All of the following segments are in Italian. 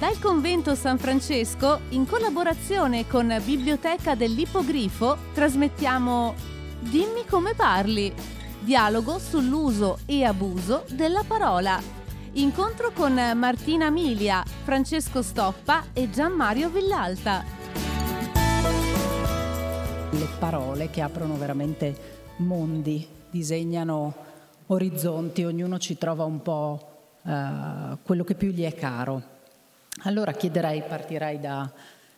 Dal convento San Francesco, in collaborazione con Biblioteca dell'Ippogrifo, trasmettiamo Dimmi come parli. Dialogo sull'uso e abuso della parola. Incontro con Martina Milia, Francesco Stoppa e Gianmario Villalta. Le parole che aprono veramente mondi, disegnano orizzonti, ognuno ci trova un po' uh, quello che più gli è caro. Allora chiederei, partirei da,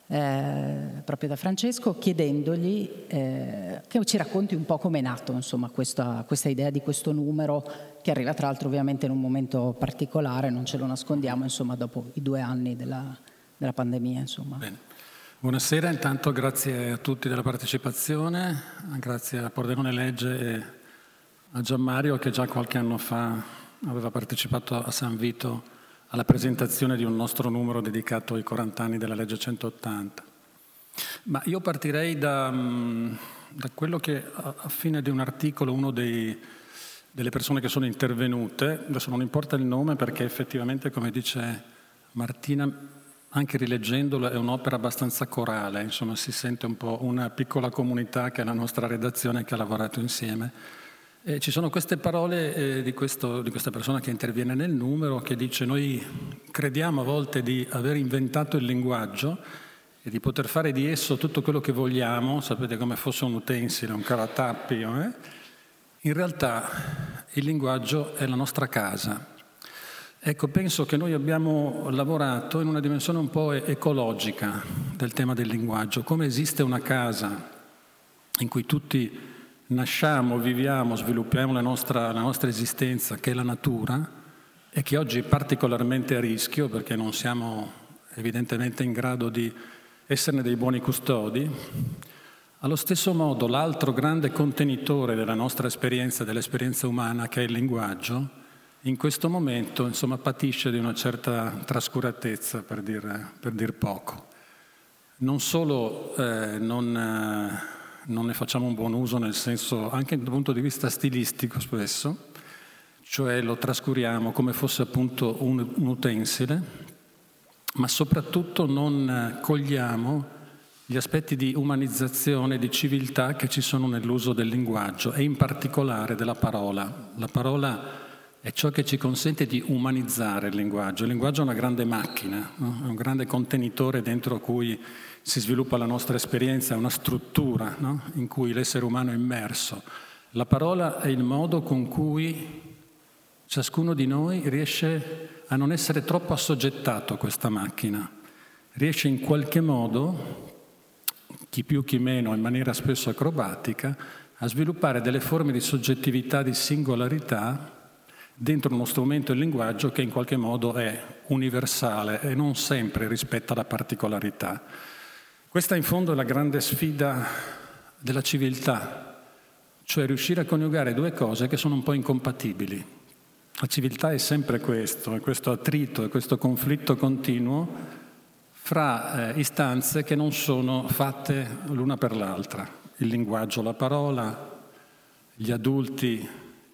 eh, proprio da Francesco chiedendogli eh, che ci racconti un po' come è nato insomma, questa, questa, idea di questo numero che arriva tra l'altro ovviamente in un momento particolare, non ce lo nascondiamo, insomma, dopo i due anni della, della pandemia. Buonasera, intanto grazie a tutti della partecipazione, grazie a Pordenone Legge e a Gianmario che già qualche anno fa aveva partecipato a San Vito alla presentazione di un nostro numero dedicato ai 40 anni della legge 180. Ma io partirei da, mm, da quello che a fine di un articolo uno dei, delle persone che sono intervenute, adesso non importa il nome perché effettivamente, come dice Martina, anche rileggendolo è un'opera abbastanza corale, insomma si sente un po' una piccola comunità che è la nostra redazione che ha lavorato insieme eh, ci sono queste parole eh, di, questo, di, questa persona che interviene nel numero che dice noi crediamo a volte di aver inventato il linguaggio e di poter fare di esso tutto quello che vogliamo, sapete come fosse un utensile, un caratappio. Eh? In realtà il linguaggio è la nostra casa. Ecco, penso che noi abbiamo lavorato in una dimensione un po' ecologica del tema del linguaggio, come esiste una casa in cui tutti nasciamo, viviamo, sviluppiamo la nostra, la nostra esistenza, che è la natura, e che oggi è particolarmente a rischio perché non siamo evidentemente in grado di esserne dei buoni custodi, allo stesso modo l'altro grande contenitore della nostra esperienza, dell'esperienza umana, che è il linguaggio, in questo momento insomma, patisce di una certa trascuratezza, per dir, per dir poco. Non solo eh, non... Eh, non ne facciamo un buon uso nel senso anche dal punto di vista stilistico spesso, cioè lo trascuriamo come fosse appunto un, un utensile, ma soprattutto non cogliamo gli aspetti di umanizzazione, di civiltà che ci sono nell'uso del linguaggio e in particolare della parola. La parola è ciò che ci consente di umanizzare il linguaggio. Il linguaggio è una grande macchina, no? è un grande contenitore dentro cui si sviluppa la nostra esperienza, è una struttura no? in cui l'essere umano è immerso. La parola è il modo con cui ciascuno di noi riesce a non essere troppo assoggettato a questa macchina, riesce in qualche modo, chi più chi meno in maniera spesso acrobatica, a sviluppare delle forme di soggettività, di singolarità dentro uno strumento il linguaggio che in qualche modo è universale e non sempre rispetta la particolarità. Questa in fondo è la grande sfida della civiltà, cioè riuscire a coniugare due cose che sono un po' incompatibili. La civiltà è sempre questo, è questo attrito, è questo conflitto continuo fra eh, istanze che non sono fatte l'una per l'altra. Il linguaggio, la parola, gli adulti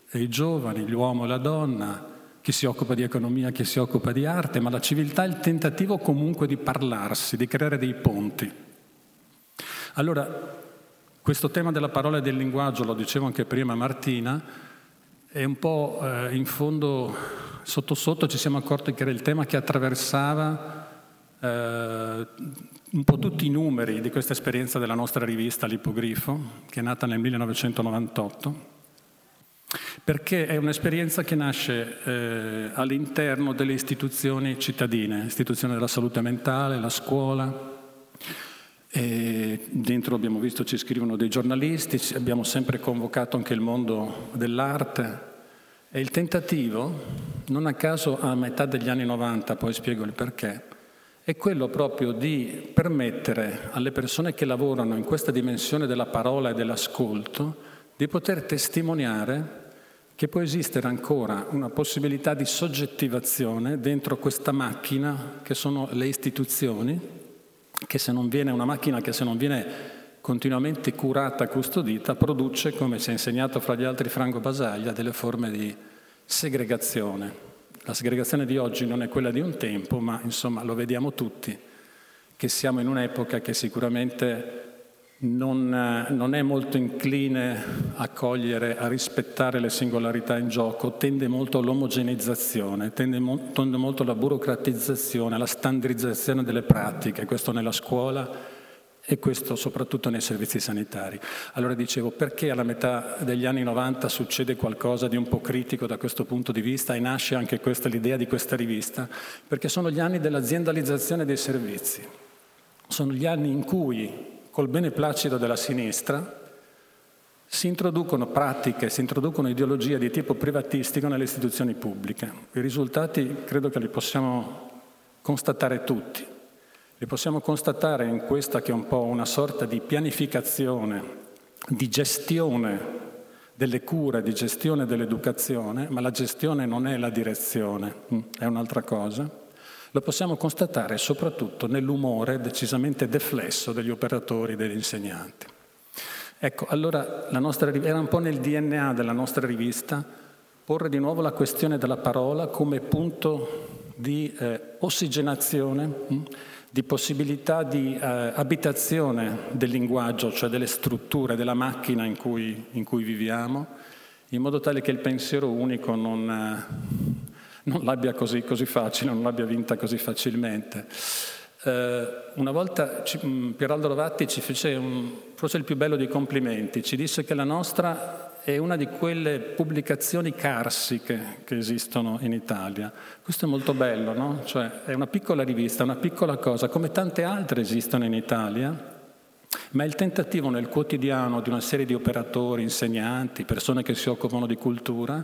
e i giovani, l'uomo e la donna, chi si occupa di economia, chi si occupa di arte, ma la civiltà è il tentativo comunque di parlarsi, di creare dei ponti. Allora, questo tema della parola e del linguaggio, lo dicevo anche prima Martina, è un po' eh, in fondo, sotto sotto ci siamo accorti che era il tema che attraversava eh, un po' tutti i numeri di questa esperienza della nostra rivista L'Ipogrifo, che è nata nel 1998, perché è un'esperienza che nasce eh, all'interno delle istituzioni cittadine, istituzioni della salute mentale, la scuola, e dentro abbiamo visto ci scrivono dei giornalisti, abbiamo sempre convocato anche il mondo dell'arte. E il tentativo, non a caso a metà degli anni 90, poi spiego il perché, è quello proprio di permettere alle persone che lavorano in questa dimensione della parola e dell'ascolto di poter testimoniare che può esistere ancora una possibilità di soggettivazione dentro questa macchina che sono le istituzioni che se non viene una macchina che se non viene continuamente curata, custodita, produce, come ci ha insegnato fra gli altri Franco Basaglia, delle forme di segregazione, La segregazione di oggi non è quella di un tempo, ma insomma lo vediamo tutti, che siamo in un'epoca che sicuramente non, non, è molto incline a cogliere, a rispettare le singolarità in gioco, tende molto all'omogenizzazione, tende, mo- tende molto alla burocratizzazione, alla standardizzazione delle pratiche, questo nella scuola e questo soprattutto nei servizi sanitari. Allora dicevo, perché alla metà degli anni 90 succede qualcosa di un po' critico da questo punto di vista e nasce anche questa, l'idea di questa rivista? Perché sono gli anni dell'aziendalizzazione dei servizi, sono gli anni in cui col beneplacito della sinistra, si introducono pratiche, si introducono ideologie di tipo privatistico nelle istituzioni pubbliche. I risultati credo che li possiamo constatare tutti. Li possiamo constatare in questa che è un po' una sorta di pianificazione, di gestione delle cure, di gestione dell'educazione, ma la gestione non è la direzione, mm, è un'altra cosa. Lo possiamo constatare soprattutto nell'umore decisamente deflesso degli operatori, degli insegnanti. Ecco, allora nostra, era un po' nel DNA della nostra rivista porre di nuovo la questione della parola come punto di eh, ossigenazione, mh, hm, di possibilità di eh, abitazione del linguaggio, cioè delle strutture, della macchina in cui, in cui viviamo, in modo tale che il pensiero unico non, eh, non l'abbia così, così facile, non l'abbia vinta così facilmente. Eh, una volta ci, mm, Pieraldo Rovatti ci fece un, forse il più bello dei complimenti, ci disse che la nostra è una di quelle pubblicazioni carsiche che esistono in Italia. Questo è molto bello, no? Cioè è una piccola rivista, una piccola cosa, come tante altre esistono in Italia, ma è il tentativo nel quotidiano di una serie di operatori, insegnanti, persone che si occupano di cultura,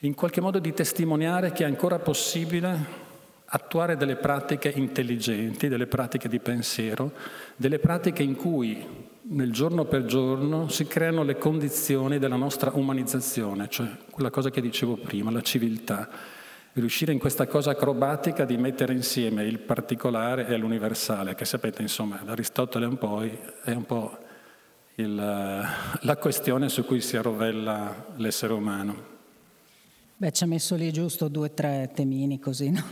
in qualche modo di testimoniare che è ancora possibile attuare delle pratiche intelligenti, delle pratiche di pensiero, delle pratiche in cui nel giorno per giorno si creano le condizioni della nostra umanizzazione, cioè quella cosa che dicevo prima, la civiltà. Riuscire in questa cosa acrobatica di mettere insieme il particolare e l'universale, che sapete, insomma, da Aristotele in poi è un po' il, la questione su cui si arrovella l'essere umano. Beh, ci ha messo lì giusto due o tre temini così, no?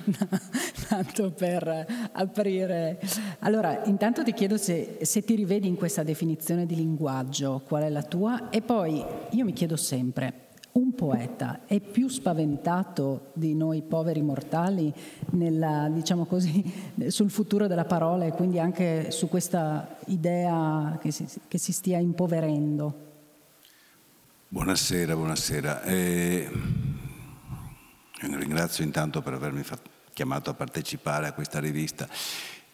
tanto per aprire. Allora, intanto ti chiedo se, se, ti rivedi in questa definizione di linguaggio, qual è la tua? E poi io mi chiedo sempre, un poeta è più spaventato di noi poveri mortali nella, diciamo così, sul futuro della parola e quindi anche su questa idea che si, che si stia impoverendo? Buonasera, buonasera. Eh Ringrazio intanto per avermi chiamato a partecipare a questa rivista.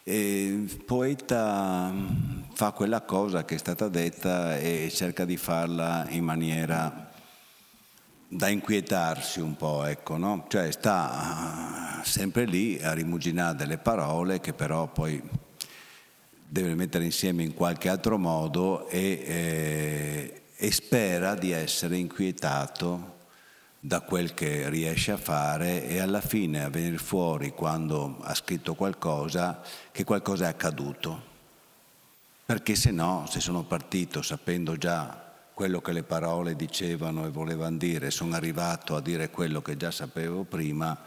il poeta mm, fa quella cosa che è stata detta e cerca di farla in maniera da inquietarsi un po', ecco, no? Cioè sta ah, sempre lì a rimuginare delle parole che però poi deve mettere insieme in qualche altro modo e, eh, e spera di essere inquietato da quel che riesce a fare e alla fine a venire fuori quando ha scritto qualcosa che qualcosa è accaduto. Perché se no, se sono partito sapendo già quello che le parole dicevano e volevano dire, sono arrivato a dire quello che già sapevo prima,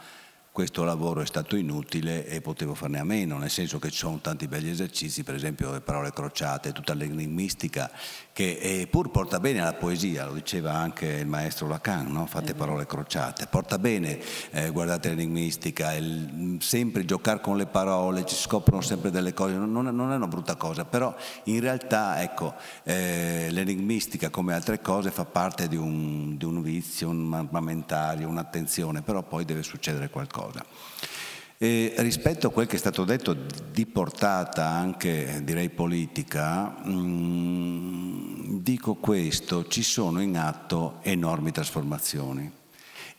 questo lavoro è stato inutile e potevo farne a meno, nel senso che ci sono tanti belli esercizi, per esempio le parole crociate, tutta l'enigmistica, che pur porta bene alla poesia, lo diceva anche il maestro Lacan, no? fate parole crociate, porta bene, eh, guardate l'enigmistica, il, sempre giocare con le parole, ci scoprono sempre delle cose, non, non è una brutta cosa, però in realtà ecco, eh, l'enigmistica come altre cose fa parte di un, di un vizio, un armamentario, un'attenzione, però poi deve succedere qualcosa cosa. E rispetto a quel che è stato detto di portata anche direi politica, mm, dico questo, ci sono in atto enormi trasformazioni.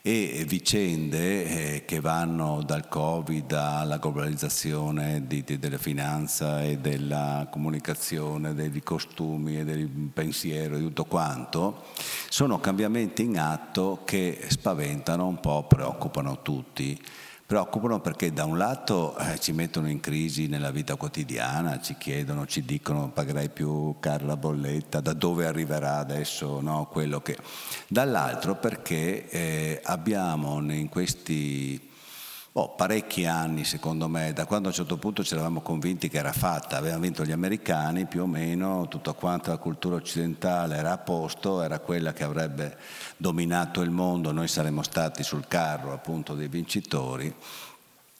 E vicende eh, che vanno dal Covid alla globalizzazione di, di, della finanza e della comunicazione, dei costumi e del pensiero e tutto quanto, sono cambiamenti in atto che spaventano un po', preoccupano tutti preoccupano perché da un lato eh, ci mettono in crisi nella vita quotidiana, ci chiedono, ci dicono pagherai più cara la bolletta, da dove arriverà adesso no, quello che... Dall'altro perché eh, abbiamo in questi oh, parecchi anni, secondo me, da quando a un certo punto ci eravamo convinti che era fatta, avevano vinto gli americani più o meno, tutto quanto la cultura occidentale era a posto, era quella che avrebbe dominato il mondo, noi saremmo stati sul carro appunto dei vincitori,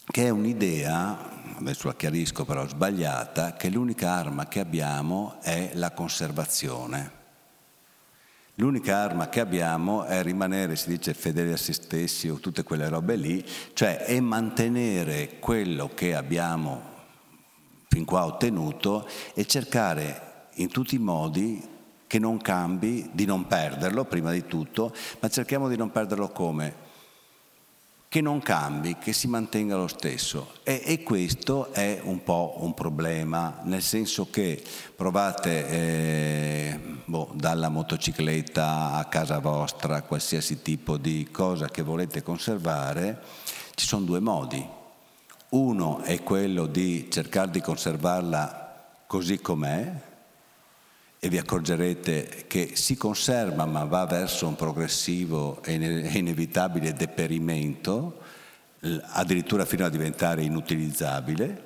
che è un'idea, adesso la chiarisco però sbagliata, che l'unica arma che abbiamo è la conservazione. L'unica arma che abbiamo è rimanere, si dice, fedeli a se stessi o tutte quelle robe lì, cioè è mantenere quello che abbiamo fin qua ottenuto e cercare in tutti i modi che non cambi, di non perderlo prima di tutto, ma cerchiamo di non perderlo come? Che non cambi, che si mantenga lo stesso. E, e questo è un po' un problema, nel senso che provate eh, boh, dalla motocicletta a casa vostra, qualsiasi tipo di cosa che volete conservare, ci sono due modi. Uno è quello di cercare di conservarla così com'è, e vi accorgerete che si conserva ma va verso un progressivo e inevitabile deperimento, addirittura fino a diventare inutilizzabile.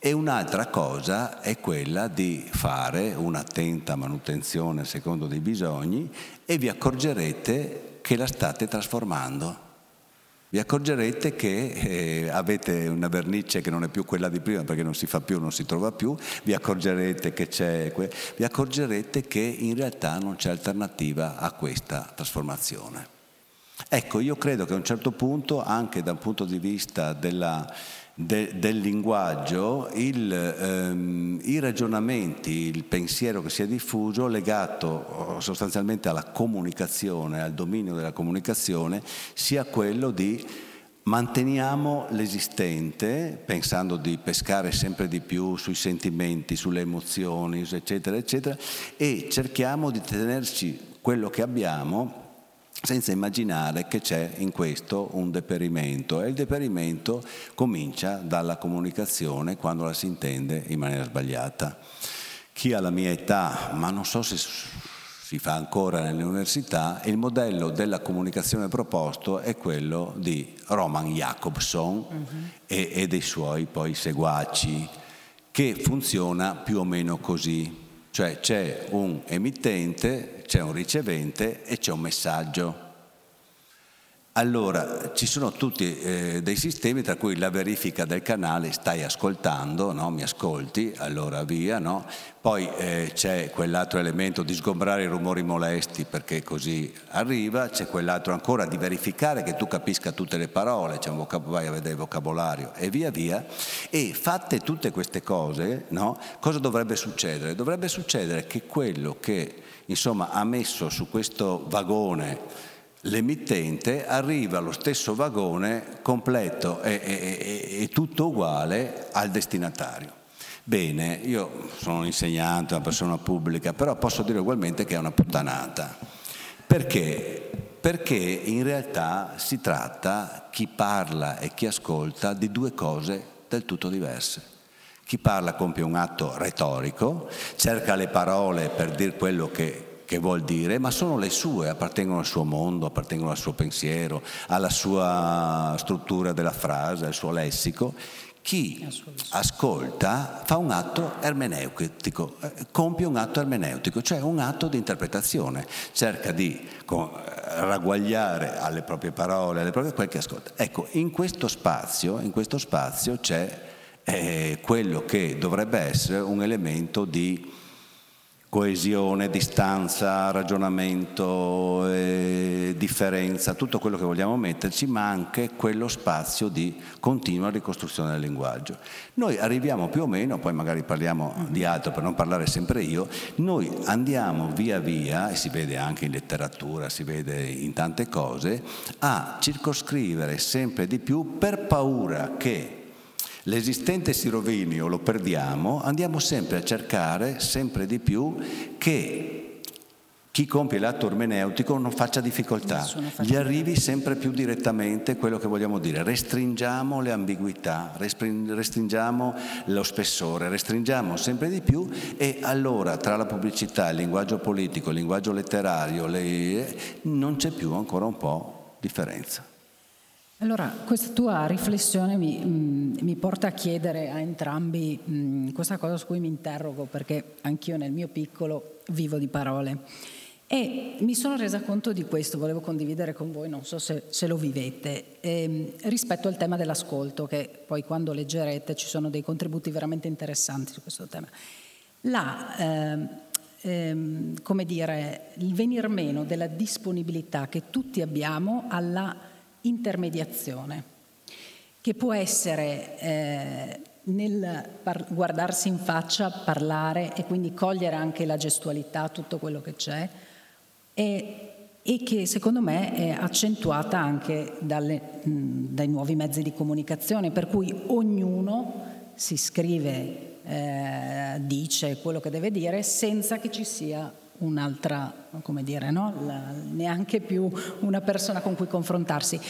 E un'altra cosa è quella di fare un'attenta manutenzione secondo dei bisogni e vi accorgerete che la state trasformando vi accorgerete che eh, avete una vernice che non è più quella di prima perché non si fa più, non si trova più, vi accorgerete che c'è, vi accorgerete che in realtà non c'è alternativa a questa trasformazione. Ecco, io credo che a un certo punto, anche dal punto di vista della de, del linguaggio, il, ehm, i ragionamenti, il pensiero che si è diffuso legato oh, sostanzialmente alla comunicazione, al dominio della comunicazione, sia quello di manteniamo l'esistente, pensando di pescare sempre di più sui sentimenti, sulle emozioni, eccetera, eccetera, e cerchiamo di tenerci quello che abbiamo senza immaginare che c'è in questo un deperimento e il deperimento comincia dalla comunicazione quando la si intende in maniera sbagliata. Chi ha la mia età, ma non so se si fa ancora nelle università, il modello della comunicazione proposto è quello di Roman Jacobson uh-huh. e, e dei suoi poi seguaci, che funziona più o meno così. Cioè c'è un emittente, c'è un ricevente e c'è un messaggio. Allora, ci sono tutti eh, dei sistemi tra cui la verifica del canale, stai ascoltando, no? mi ascolti, allora via, no? poi eh, c'è quell'altro elemento di sgombrare i rumori molesti perché così arriva, c'è quell'altro ancora di verificare che tu capisca tutte le parole, c'è un vocab- vai a vedere il vocabolario e via via. E fatte tutte queste cose, no? cosa dovrebbe succedere? Dovrebbe succedere che quello che insomma, ha messo su questo vagone l'emittente arriva allo stesso vagone completo e, e, e, tutto uguale al destinatario. Bene, io sono un insegnante, una persona pubblica, però posso dire ugualmente che è una puttanata. Perché? Perché in realtà si tratta, chi parla e chi ascolta, di due cose del tutto diverse. Chi parla compie un atto retorico, cerca le parole per dire quello che che vuol dire, ma sono le sue, appartengono al suo mondo, appartengono al suo pensiero, alla sua struttura della frase, al suo lessico. Chi ascolta fa un atto ermeneutico, eh, compie un atto ermeneutico, cioè un atto di interpretazione, cerca di ragguagliare alle proprie parole, alle proprie quel che ascolta. Ecco, in questo spazio, in questo spazio c'è eh, quello che dovrebbe essere un elemento di coesione, distanza, ragionamento, eh, differenza, tutto quello che vogliamo metterci, ma anche quello spazio di continua ricostruzione del linguaggio. Noi arriviamo più o meno, poi magari parliamo di altro per non parlare sempre io, noi andiamo via via, e si vede anche in letteratura, si vede in tante cose, a circoscrivere sempre di più per paura che l'esistente si rovini o lo perdiamo, andiamo sempre a cercare sempre di più che chi compie l'atto ermeneutico non faccia difficoltà, gli arrivi sempre più direttamente quello che vogliamo dire. Restringiamo le ambiguità, restringiamo lo spessore, restringiamo sempre di più e allora tra la pubblicità, il linguaggio politico, il linguaggio letterario, le... non c'è più ancora un po' differenza. Allora, questa tua riflessione mi, mm, mi, porta a chiedere a entrambi mm, questa cosa su cui mi interrogo, perché anch'io nel mio piccolo vivo di parole. E mi sono resa conto di questo, volevo condividere con voi, non so se, se lo vivete, ehm, rispetto al tema dell'ascolto, che poi quando leggerete ci sono dei contributi veramente interessanti su questo tema. La, ehm, ehm, come dire, il venir meno della disponibilità che tutti abbiamo alla intermediazione, che può essere eh, nel par- guardarsi in faccia, parlare e quindi cogliere anche la gestualità, tutto quello che c'è, e, e che secondo me è accentuata anche dalle, mh, dai nuovi mezzi di comunicazione, per cui ognuno si scrive, eh, dice quello che deve dire senza che ci sia un'altra, come dire, no? La, neanche più una persona con cui confrontarsi.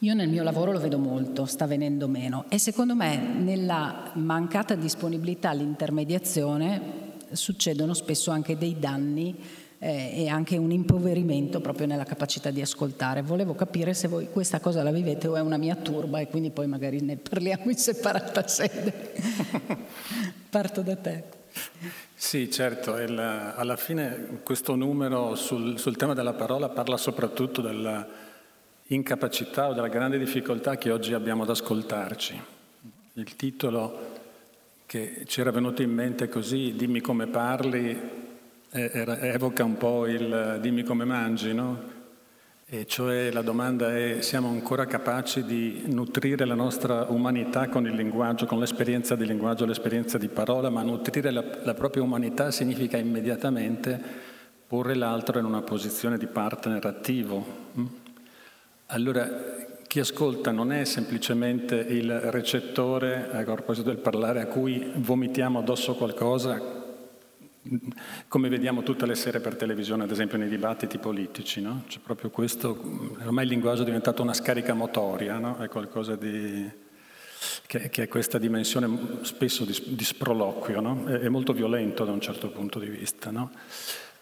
Io nel mio lavoro lo vedo molto, sta venendo meno e secondo me nella mancata disponibilità all'intermediazione succedono spesso anche dei danni eh, e anche un impoverimento proprio nella capacità di ascoltare. Volevo capire se voi questa cosa la vivete o è una mia turba e quindi poi magari ne parliamo in separata sede. Parto da te. Sì, certo, il, alla fine questo numero sul, sul, tema della parola parla soprattutto dell'incapacità o della grande difficoltà che oggi abbiamo ad ascoltarci. Il titolo che ci era venuto in mente così, dimmi come parli, era, evoca un po' il dimmi come mangi, no? E cioè la domanda è siamo ancora capaci di nutrire la nostra umanità con il linguaggio, con l'esperienza di linguaggio, l'esperienza di parola, ma nutrire la, la propria umanità significa immediatamente porre l'altro in una posizione di partner attivo. Mm? Allora, chi ascolta non è semplicemente il recettore, ecco, a proposito del parlare, a cui vomitiamo addosso qualcosa come vediamo tutte le sere per televisione, ad esempio nei dibattiti politici, no? C'è proprio questo, ormai il linguaggio è diventato una scarica motoria, no? È qualcosa di, che, che ha questa dimensione spesso di, di sproloquio, no? è, è, molto violento da un certo punto di vista?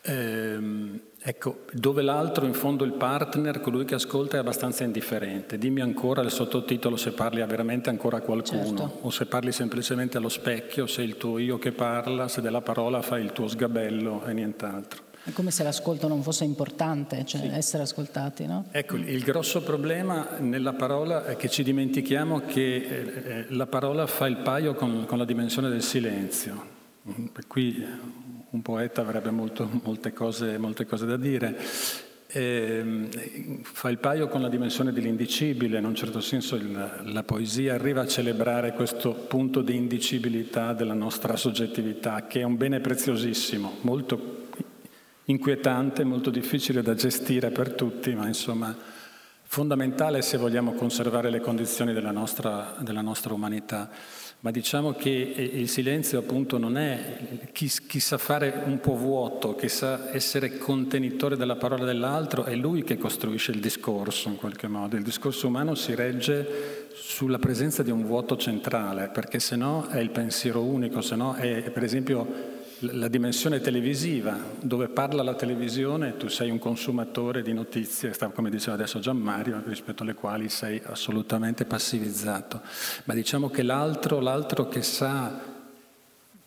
Ehm, ecco, dove l'altro in fondo il partner, colui che ascolta è abbastanza indifferente. Dimmi ancora il sottotitolo se parli veramente ancora a qualcuno certo. o se parli semplicemente allo specchio, se è il tuo io che parla, se della parola fai il tuo sgabello e nient'altro. È come se l'ascolto non fosse importante, cioè sì. essere ascoltati, no? Ecco, il grosso problema nella parola è che ci dimentichiamo che eh, eh la parola fa il paio con, con la dimensione del silenzio. Qui un poeta avrebbe molto, molte, cose, molte, cose, da dire. E, fa il paio con la dimensione dell'indicibile, in un certo senso il, la poesia arriva a celebrare questo punto di indicibilità della nostra soggettività, che è un bene preziosissimo, molto inquietante, molto difficile da gestire per tutti, ma insomma fondamentale se vogliamo conservare le condizioni della nostra, della nostra umanità ma diciamo che il silenzio appunto non è chi, chi, sa fare un po' vuoto, che sa essere contenitore della parola dell'altro, è lui che costruisce il discorso in qualche modo. Il discorso umano si regge sulla presenza di un vuoto centrale, perché se no è il pensiero unico, se no è per esempio la dimensione televisiva, dove parla la televisione, tu sei un consumatore di notizie, come diceva adesso Gianmario, rispetto alle quali sei assolutamente passivizzato. Ma diciamo che l'altro, l'altro che sa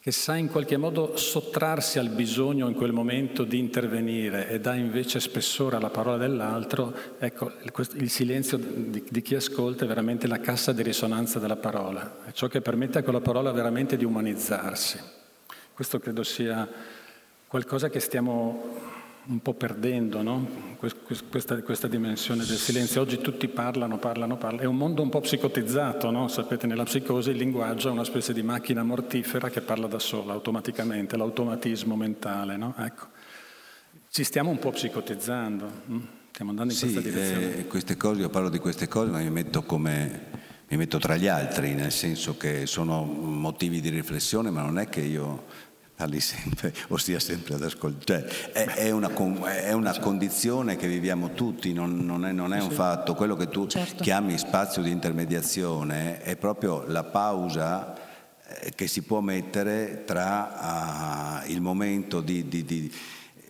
che sa in qualche modo sottrarsi al bisogno in quel momento di intervenire e dà invece spessore alla parola dell'altro, ecco, il silenzio di, di, chi ascolta è veramente la cassa di risonanza della parola, è ciò che permette a quella parola veramente di umanizzarsi. Questo credo sia qualcosa che stiamo un po' perdendo, no? questa, questa, dimensione del silenzio. Oggi tutti parlano, parlano, parlano. È un mondo un po' psicotizzato, no? Sapete, nella psicosi il linguaggio è una specie di macchina mortifera che parla da sola, automaticamente, l'automatismo mentale, no? Ecco. Ci stiamo un po' psicotizzando, hm? stiamo andando in sì, questa direzione. Eh, queste cose, io parlo di queste cose, ma mi metto come mi metto tra gli altri, nel senso che sono motivi di riflessione, ma non è che io parli sempre, o stia sempre ad ascoltare. Cioè, è, è, una, è, una, condizione che viviamo tutti, non, non, è, non è, un fatto. Quello che tu certo. chiami spazio di intermediazione è proprio la pausa eh, che si può mettere tra uh, il momento di, di, di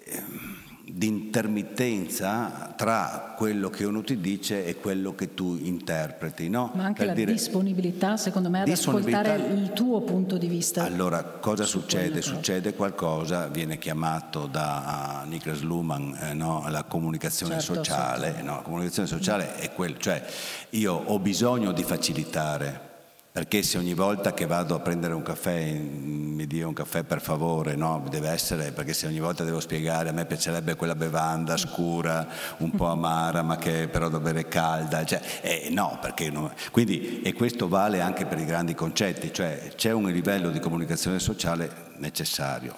ehm, di intermittenza tra quello che uno ti dice e quello che tu interpreti. No? Ma anche per la dire, disponibilità, secondo me, ad ascoltare il tuo punto di vista. Allora, cosa succede? Succede qualcosa, viene chiamato da uh, Niklas Luhmann eh, no? la comunicazione certo, sociale. Certo. No? La comunicazione sociale è quello, cioè io ho bisogno di facilitare perché se ogni volta che vado a prendere un caffè mi dia un caffè per favore, no, deve essere, perché se ogni volta devo spiegare a me piacerebbe quella bevanda scura, un po' amara, ma che però da bere calda, cioè, eh, no, perché no. Quindi, e questo vale anche per i grandi concetti, cioè c'è un livello di comunicazione sociale necessario.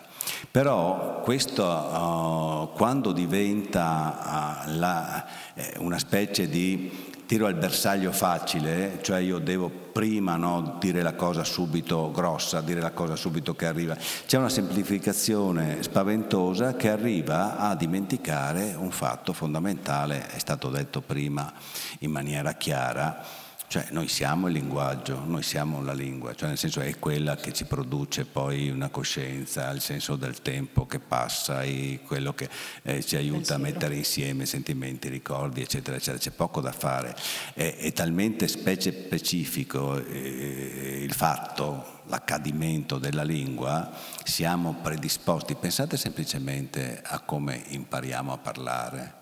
Però questo uh, quando diventa uh, la, eh, una specie di tiro al bersaglio facile, cioè io devo prima no, dire la cosa subito grossa, dire la cosa subito che arriva. C'è una semplificazione spaventosa che arriva a dimenticare un fatto fondamentale, è stato detto prima in maniera chiara, cioè noi siamo il linguaggio, noi siamo la lingua, cioè nel senso è quella che ci produce poi una coscienza, il senso del tempo che passa e quello che eh, ci aiuta a mettere insieme sentimenti, ricordi, eccetera, eccetera. C'è poco da fare. È, è talmente specie specifico eh, il fatto, l'accadimento della lingua, siamo predisposti. Pensate semplicemente a come impariamo a parlare.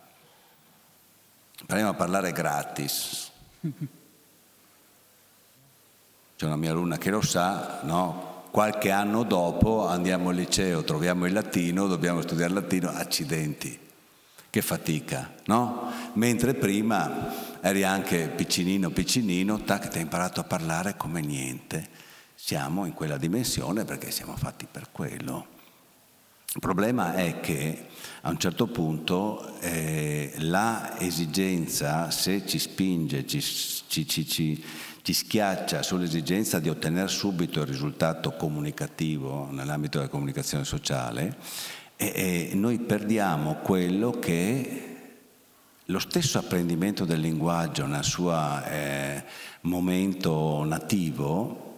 Impariamo a parlare gratis. C'è una mia alunna che lo sa, no? Qualche anno dopo andiamo al liceo, troviamo il latino, dobbiamo studiare il latino, accidenti, che fatica, no? Mentre prima eri anche piccinino, piccinino, tac, ti hai imparato a parlare come niente. Siamo in quella dimensione perché siamo fatti per quello. Il problema è che a un certo punto eh, la esigenza, se ci spinge, ci, ci, ci, ci schiaccia sull'esigenza di ottenere subito il risultato comunicativo nell'ambito della comunicazione sociale e, e noi perdiamo quello che lo stesso apprendimento del linguaggio nel suo eh, momento nativo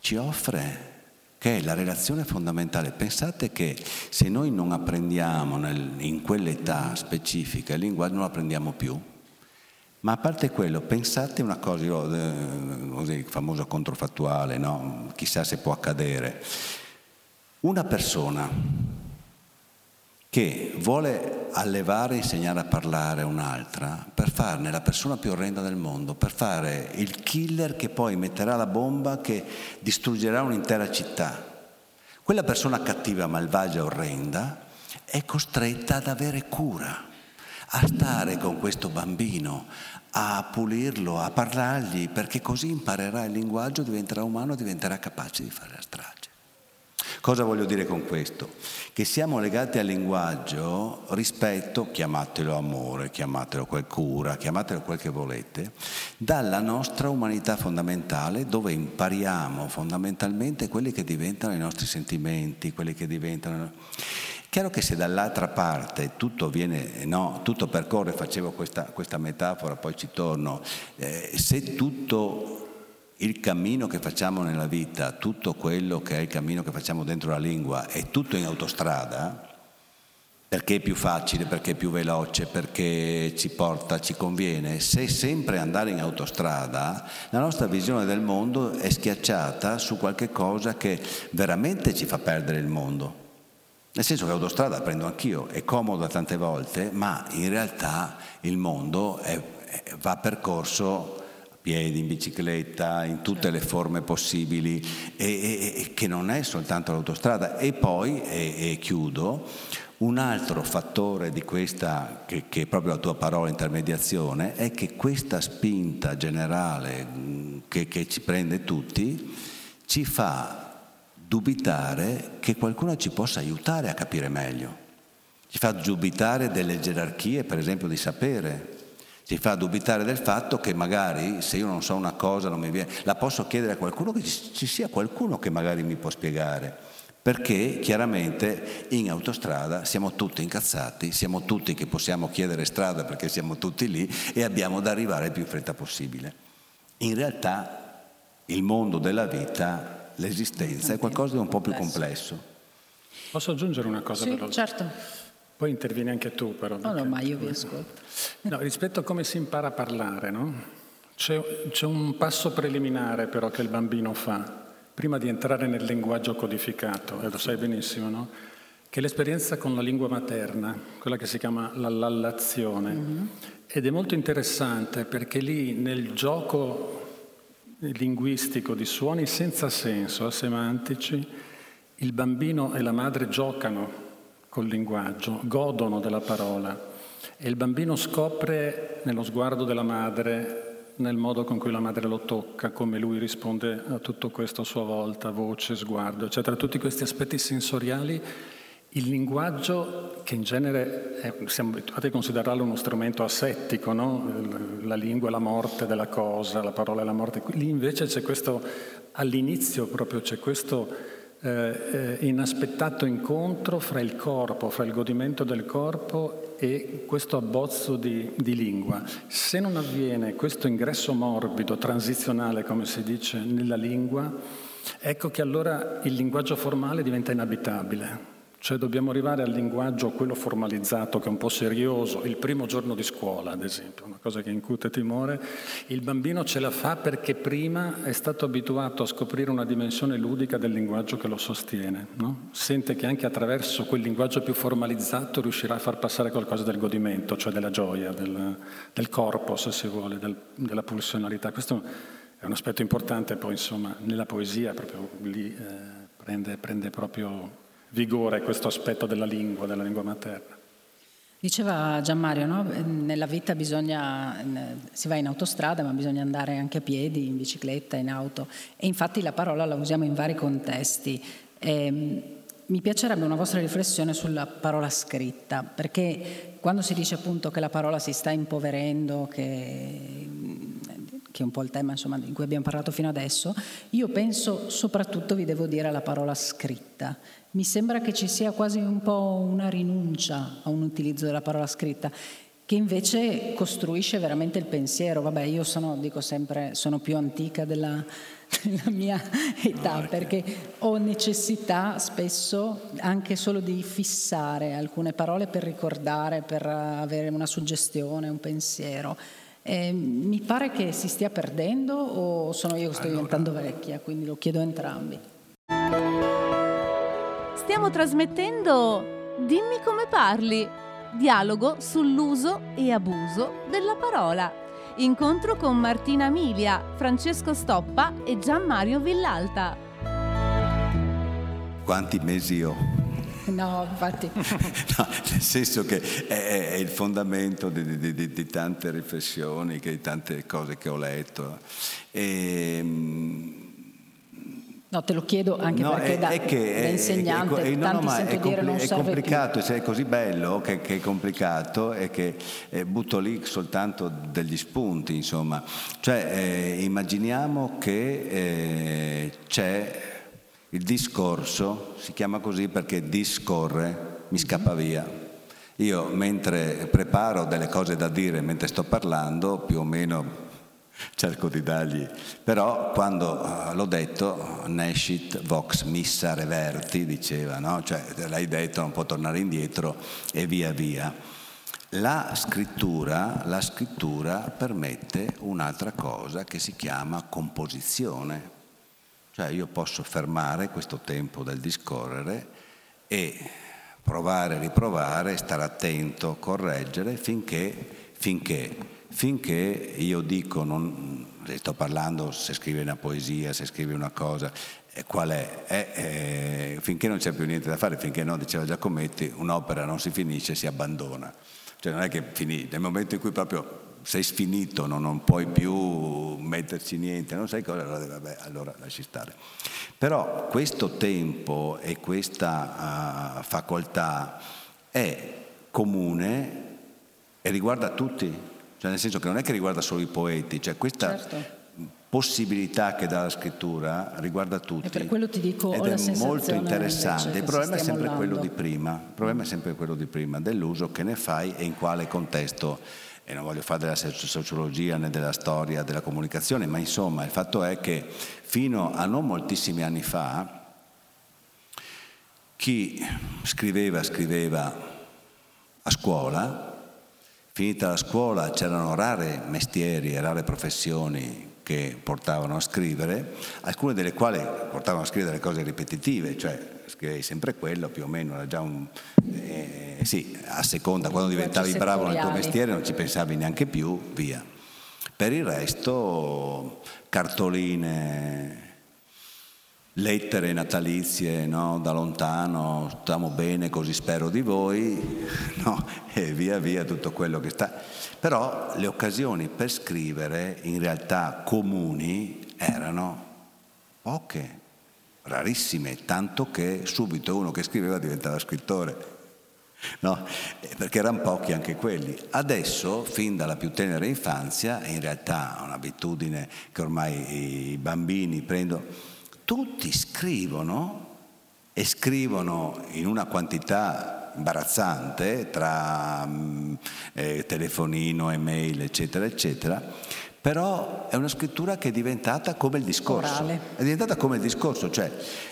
ci offre, che è la relazione fondamentale. Pensate che se noi non apprendiamo nel, in quell'età specifica il linguaggio non lo apprendiamo più. Ma a parte quello, pensate una cosa, io, eh, così, famoso controfattuale, no? chissà se può accadere. Una persona che vuole allevare e insegnare a parlare un'altra per farne la persona più orrenda del mondo, per fare il killer che poi metterà la bomba che distruggerà un'intera città. Quella persona cattiva, malvagia, orrenda è costretta ad avere cura, a stare con questo bambino, a pulirlo, a parlargli, perché così imparerà il linguaggio, diventerà umano, diventerà capace di fare la strage. Cosa voglio dire con questo? Che siamo legati al linguaggio rispetto, chiamatelo amore, chiamatelo quel cura, chiamatelo quel che volete, dalla nostra umanità fondamentale dove impariamo fondamentalmente quelli che diventano i nostri sentimenti, quelli che diventano... Chiaro che se dall'altra parte tutto viene, no, tutto percorre, facevo questa, questa, metafora, poi ci torno, eh, se tutto il cammino che facciamo nella vita, tutto quello che è il cammino che facciamo dentro la lingua, è tutto in autostrada, perché è più facile, perché è più veloce, perché ci porta, ci conviene. Se sempre andare in autostrada, la nostra visione del mondo è schiacciata su qualche cosa che veramente ci fa perdere il mondo. Nel senso che l'autostrada prendo anch'io, è comoda tante volte, ma in realtà il mondo è, va percorso a piedi, in bicicletta, in tutte le forme possibili, e, e, e che non è soltanto l'autostrada. E poi, e, chiudo, un altro fattore di questa, che, che, è proprio la tua parola intermediazione, è che questa spinta generale che, che ci prende tutti ci fa dubitare che qualcuno ci possa aiutare a capire meglio. Ci fa dubitare delle gerarchie, per esempio, di sapere. Ci fa dubitare del fatto che magari se io non so una cosa non mi viene, la posso chiedere a qualcuno che ci sia qualcuno che magari mi può spiegare. perché chiaramente in autostrada siamo tutti incazzati, siamo tutti che possiamo chiedere strada perché siamo tutti lì e abbiamo da arrivare il più fretta possibile. In realtà il mondo della vita, l'esistenza è qualcosa di un po' più complesso. Posso aggiungere una cosa? Sì, veloce? certo. Poi intervieni anche tu però. No, no, ma io vi ascolto. No, rispetto a come si impara a parlare, no? C'è, c'è un passo preliminare però che il bambino fa prima di entrare nel linguaggio codificato, e lo sai benissimo, no? che è l'esperienza con la lingua materna, quella che si chiama la lallazione. Mm-hmm. Ed è molto interessante perché lì nel gioco linguistico di suoni senza senso, asemantici, il bambino e la madre giocano col linguaggio, godono della parola e il bambino scopre nello sguardo della madre nel modo con cui la madre lo tocca, come lui risponde a tutto questo a sua volta, voce, sguardo, eccetera. Tutti questi aspetti sensoriali, il linguaggio, che in genere è, siamo abituati a considerarlo uno strumento asettico, no? la lingua è la morte della cosa, la parola è la morte, lì invece c'è questo, all'inizio proprio c'è questo eh, eh, inaspettato incontro fra il corpo, fra il godimento del corpo e questo abbozzo di, di, lingua. Se non avviene questo ingresso morbido, transizionale, come si dice, nella lingua, ecco che allora il linguaggio formale diventa inabitabile. Cioè dobbiamo arrivare al linguaggio, quello formalizzato, che è un po' serioso, il primo giorno di scuola, ad esempio, una cosa che incute timore. Il bambino ce la fa perché prima è stato abituato a scoprire una dimensione ludica del linguaggio che lo sostiene. No? Sente che anche attraverso quel linguaggio più formalizzato riuscirà a far passare qualcosa del godimento, cioè della gioia, del, del corpo, se si vuole, del, della pulsionalità. Questo è un aspetto importante poi, insomma, nella poesia, proprio lì eh, prende, prende proprio vigore questo aspetto della lingua, della lingua materna. Diceva Gianmario, no? nella vita bisogna, si va in autostrada ma bisogna andare anche a piedi, in bicicletta, in auto e infatti la parola la usiamo in vari contesti. E, ehm, mi piacerebbe una vostra riflessione sulla parola scritta, perché quando si dice appunto che la parola si sta impoverendo, che che è un po' il tema insomma, di cui abbiamo parlato fino adesso, io penso soprattutto, vi devo dire, alla parola scritta. Mi sembra che ci sia quasi un po' una rinuncia a un utilizzo della parola scritta che invece costruisce veramente il pensiero. Vabbè, io sono, dico sempre, sono più antica della, della mia età no, perché ho necessità spesso anche solo di fissare alcune parole per ricordare, per avere una suggestione, un pensiero. Eh, mi pare che si stia perdendo o sono io che sto allora. diventando vecchia, quindi lo chiedo a entrambi. Stiamo trasmettendo Dimmi come parli, dialogo sull'uso e abuso della parola. Incontro con Martina Emilia, Francesco Stoppa e Gian Mario Villalta. Quanti mesi ho? No, infatti. no, nel senso che è, il fondamento di, di, di, di, tante riflessioni, di tante cose che ho letto. E, ehm, No, te lo chiedo anche no, perché è, da, è che, da insegnante è, è, no, no, sento dire non è complicato, cioè è così bello che, che, è complicato e che eh, butto lì soltanto degli spunti, insomma. Cioè, eh, immaginiamo che eh, c'è il discorso si chiama così perché discorre, mi scappa via. Io mentre preparo delle cose da dire, mentre sto parlando, più o meno cerco di dargli, però quando uh, l'ho detto, nescit vox missa reverti, diceva, no? cioè l'hai detto, non può tornare indietro e via via. La scrittura, la scrittura permette un'altra cosa che si chiama composizione, cioè io posso fermare questo tempo del discorrere e provare, riprovare, stare attento, correggere finché, finché, finché io dico, non, sto parlando se scrive una poesia, se scrive una cosa, eh, qual è? è eh, finché non c'è più niente da fare, finché no, diceva Giacometti, un'opera non si finisce, si abbandona. Cioè non è che finì, nel momento in cui proprio sei sfinito, no? non puoi più metterci niente, non sai cosa, allora, vabbè, allora lasci stare. Però questo tempo e questa uh, facoltà è comune e riguarda tutti, cioè nel senso che non è che riguarda solo i poeti, cioè questa, certo. possibilità che dà la scrittura riguarda tutti. E per quello ti dico, ed è molto interessante. Il problema è sempre mollando. quello di prima, il problema è sempre quello di prima, dell'uso che ne fai e in quale contesto. E non voglio fare della sociologia né della storia della comunicazione, ma insomma il fatto è che fino a non moltissimi anni fa chi scriveva, scriveva a scuola, finita la scuola c'erano rare mestieri e rare professioni che portavano a scrivere, alcune delle quali portavano a scrivere cose ripetitive, cioè scrivevi sempre quello, più o meno era già un... Eh, sì, a seconda, quando diventavi bravo nel tuo mestiere non ci pensavi neanche più, via. Per il resto, cartoline, lettere natalizie no? da lontano, stiamo bene, così spero di voi, no? e via via tutto quello che sta. Però le occasioni per scrivere in realtà comuni erano poche, rarissime, tanto che subito uno che scriveva diventava scrittore. No? Perché erano pochi anche quelli. Adesso, fin dalla più tenera infanzia, in realtà è un'abitudine che ormai i bambini prendono, tutti scrivono e scrivono in una quantità imbarazzante tra mm, eh, telefonino, email, eccetera, eccetera, però è una scrittura che è diventata come il discorso. Orale. È diventata come il discorso, cioè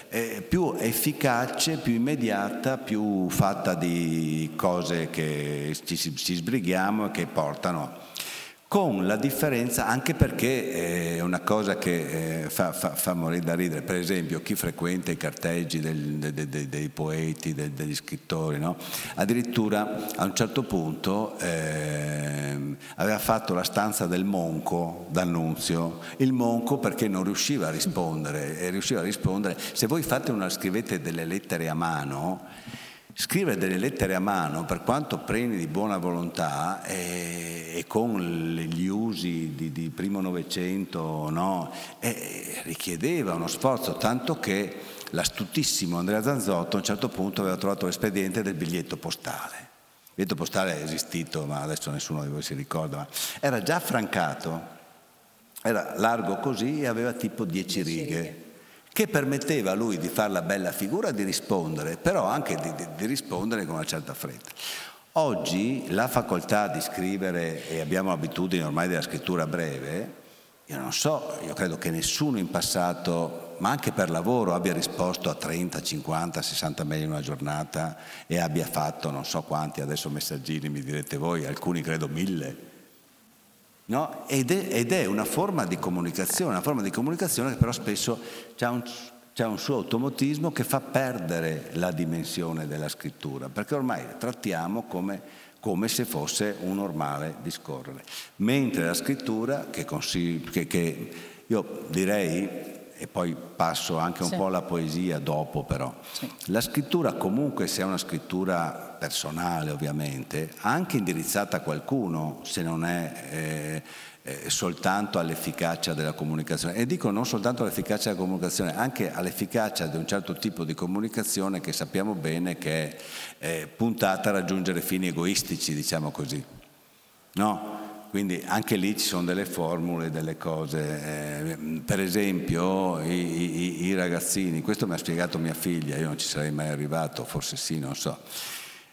è più efficace, più immediata, più fatta di cose che ci, ci sbrighiamo e che portano con la differenza anche perché è una cosa che eh, fa, fa, fa, morire da ridere, per esempio chi frequenta i carteggi del, de, de, de, dei poeti, degli scrittori, no? addirittura a un certo punto eh, aveva fatto la stanza del monco d'annunzio, il monco perché non riusciva a rispondere, e riusciva a rispondere, se voi fate una, scrivete delle lettere a mano, Scrivere delle lettere a mano, per quanto preni di buona volontà e, e con gli usi di, di primo Novecento, no, eh, richiedeva uno sforzo, tanto che l'astutissimo Andrea Zanzotto a un certo punto aveva trovato l'espediente del biglietto postale. Il biglietto postale è esistito, ma adesso nessuno di voi si ricorda, ma era già francato, era largo così e aveva tipo dieci righe che permetteva a lui di fare la bella figura di rispondere, però anche di, di, di rispondere con una certa fretta. Oggi la facoltà di scrivere, e abbiamo abitudini ormai della scrittura breve, io non so, io credo che nessuno in passato, ma anche per lavoro, abbia risposto a 30, 50, 60 mail in una giornata e abbia fatto non so quanti adesso messaggini, mi direte voi, alcuni credo mille. No? Ed, è, ed, è, una forma di comunicazione, una forma di comunicazione che però spesso ha un, un, suo automatismo che fa perdere la dimensione della scrittura, perché ormai la trattiamo come, come se fosse un normale discorrere. Mentre la scrittura, che, consigli, che, che io direi e poi passo anche un sì. po' alla poesia dopo però. Sì. La scrittura comunque se è una scrittura personale ovviamente, anche indirizzata a qualcuno se non è eh, eh, soltanto all'efficacia della comunicazione. E dico non soltanto all'efficacia della comunicazione, anche all'efficacia di un certo tipo di comunicazione che sappiamo bene che è eh, puntata a raggiungere fini egoistici, diciamo così. No? Quindi anche lì ci sono delle formule, delle cose. Eh, per esempio i, i, i, ragazzini, questo mi ha spiegato mia figlia, io non ci sarei mai arrivato, forse sì, non so.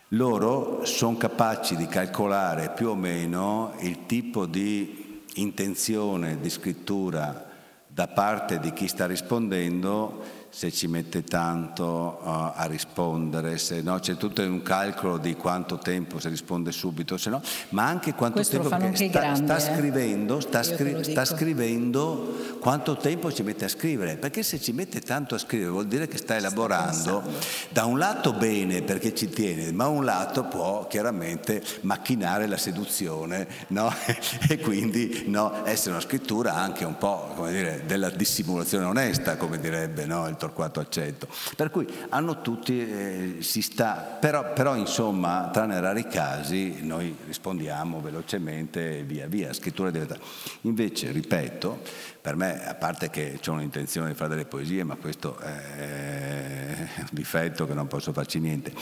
Loro sono capaci di calcolare più o meno il tipo di intenzione di scrittura da parte di chi sta rispondendo se ci mette tanto uh, a rispondere, se no c'è tutto un calcolo di quanto tempo se risponde subito, se no, ma anche quanto Questo tempo anche sta, grandi, sta, eh? scrivendo, sta, scri- sta, scrivendo, quanto tempo ci mette a scrivere, perché se ci mette tanto a scrivere vuol dire che sta elaborando, da un lato bene perché ci tiene, ma un lato può chiaramente macchinare la seduzione no? e quindi no, essere una scrittura anche un po' come dire, della dissimulazione onesta, come direbbe no? il Torquato Accetto. Per cui hanno tutti, eh, si sta, però, però, insomma, tranne rari casi, noi rispondiamo velocemente via via, scrittura diventa. Invece, ripeto, per me, a parte che ho un'intenzione di fare delle poesie, ma questo è un difetto che non posso farci niente,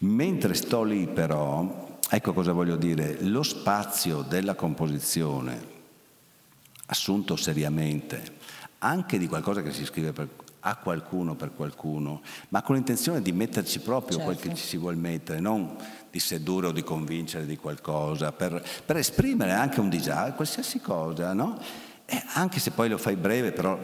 mentre sto lì però, ecco cosa voglio dire, lo spazio della composizione assunto seriamente, anche di qualcosa che si scrive per, a qualcuno per qualcuno, ma con l'intenzione di metterci proprio certo. quel che certo. ci si vuole mettere, non di sedurre o di convincere di qualcosa, per, per esprimere anche un disagio, qualsiasi cosa, no? E anche se poi lo fai breve, però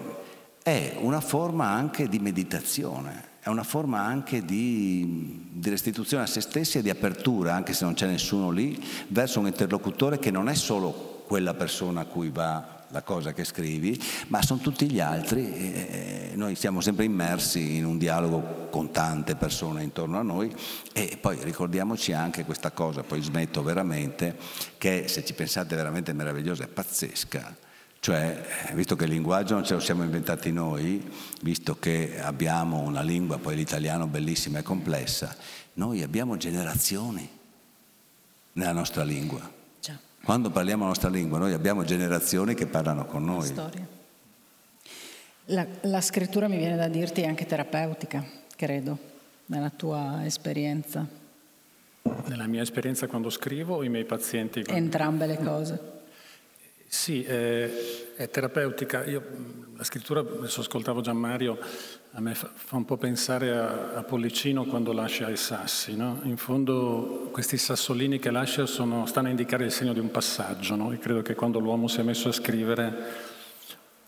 è una forma anche di meditazione, è una forma anche di, di, restituzione a se stessi e di apertura, anche se non c'è nessuno lì, verso un interlocutore che non è solo quella persona a cui va la cosa che scrivi, ma sono tutti gli altri. E noi siamo sempre immersi in un dialogo con tante persone intorno a noi e poi ricordiamoci anche questa cosa, poi smetto veramente, che se ci pensate veramente è meravigliosa, è pazzesca. Cioè, visto che il linguaggio non ce lo siamo inventati noi, visto che abbiamo una lingua, poi l'italiano bellissima e complessa, noi abbiamo generazioni nella nostra lingua. Quando parliamo la nostra lingua, noi abbiamo generazioni che parlano con noi. La, la scrittura mi viene da dirti è anche terapeutica, credo, nella tua esperienza. Nella mia esperienza quando scrivo o i miei pazienti? Quando... Entrambe le cose. Sì, è, è terapeutica. Io la scrittura, adesso ascoltavo Gianmario, a me fa, fa un po' pensare a, a, Pollicino quando lascia i sassi. No? In fondo questi sassolini che lascia sono, stanno a indicare il segno di un passaggio. No? E credo che quando l'uomo si è messo a scrivere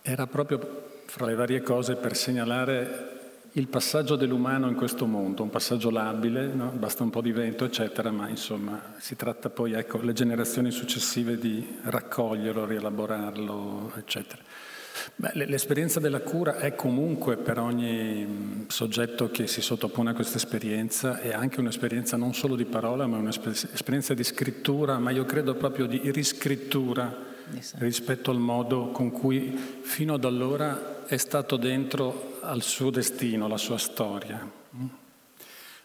era proprio fra le varie cose per segnalare il passaggio dell'umano in questo mondo, un passaggio labile, no? basta un po' di vento, eccetera, ma insomma si tratta poi, ecco, le generazioni successive di raccoglierlo, rielaborarlo, eccetera. Beh, l'esperienza della cura è comunque per ogni soggetto che si sottopone a questa esperienza, è anche un'esperienza non solo di parola, ma un'esperienza di scrittura, ma io credo proprio di riscrittura rispetto al modo con cui fino ad allora è stato dentro al suo destino, alla sua storia.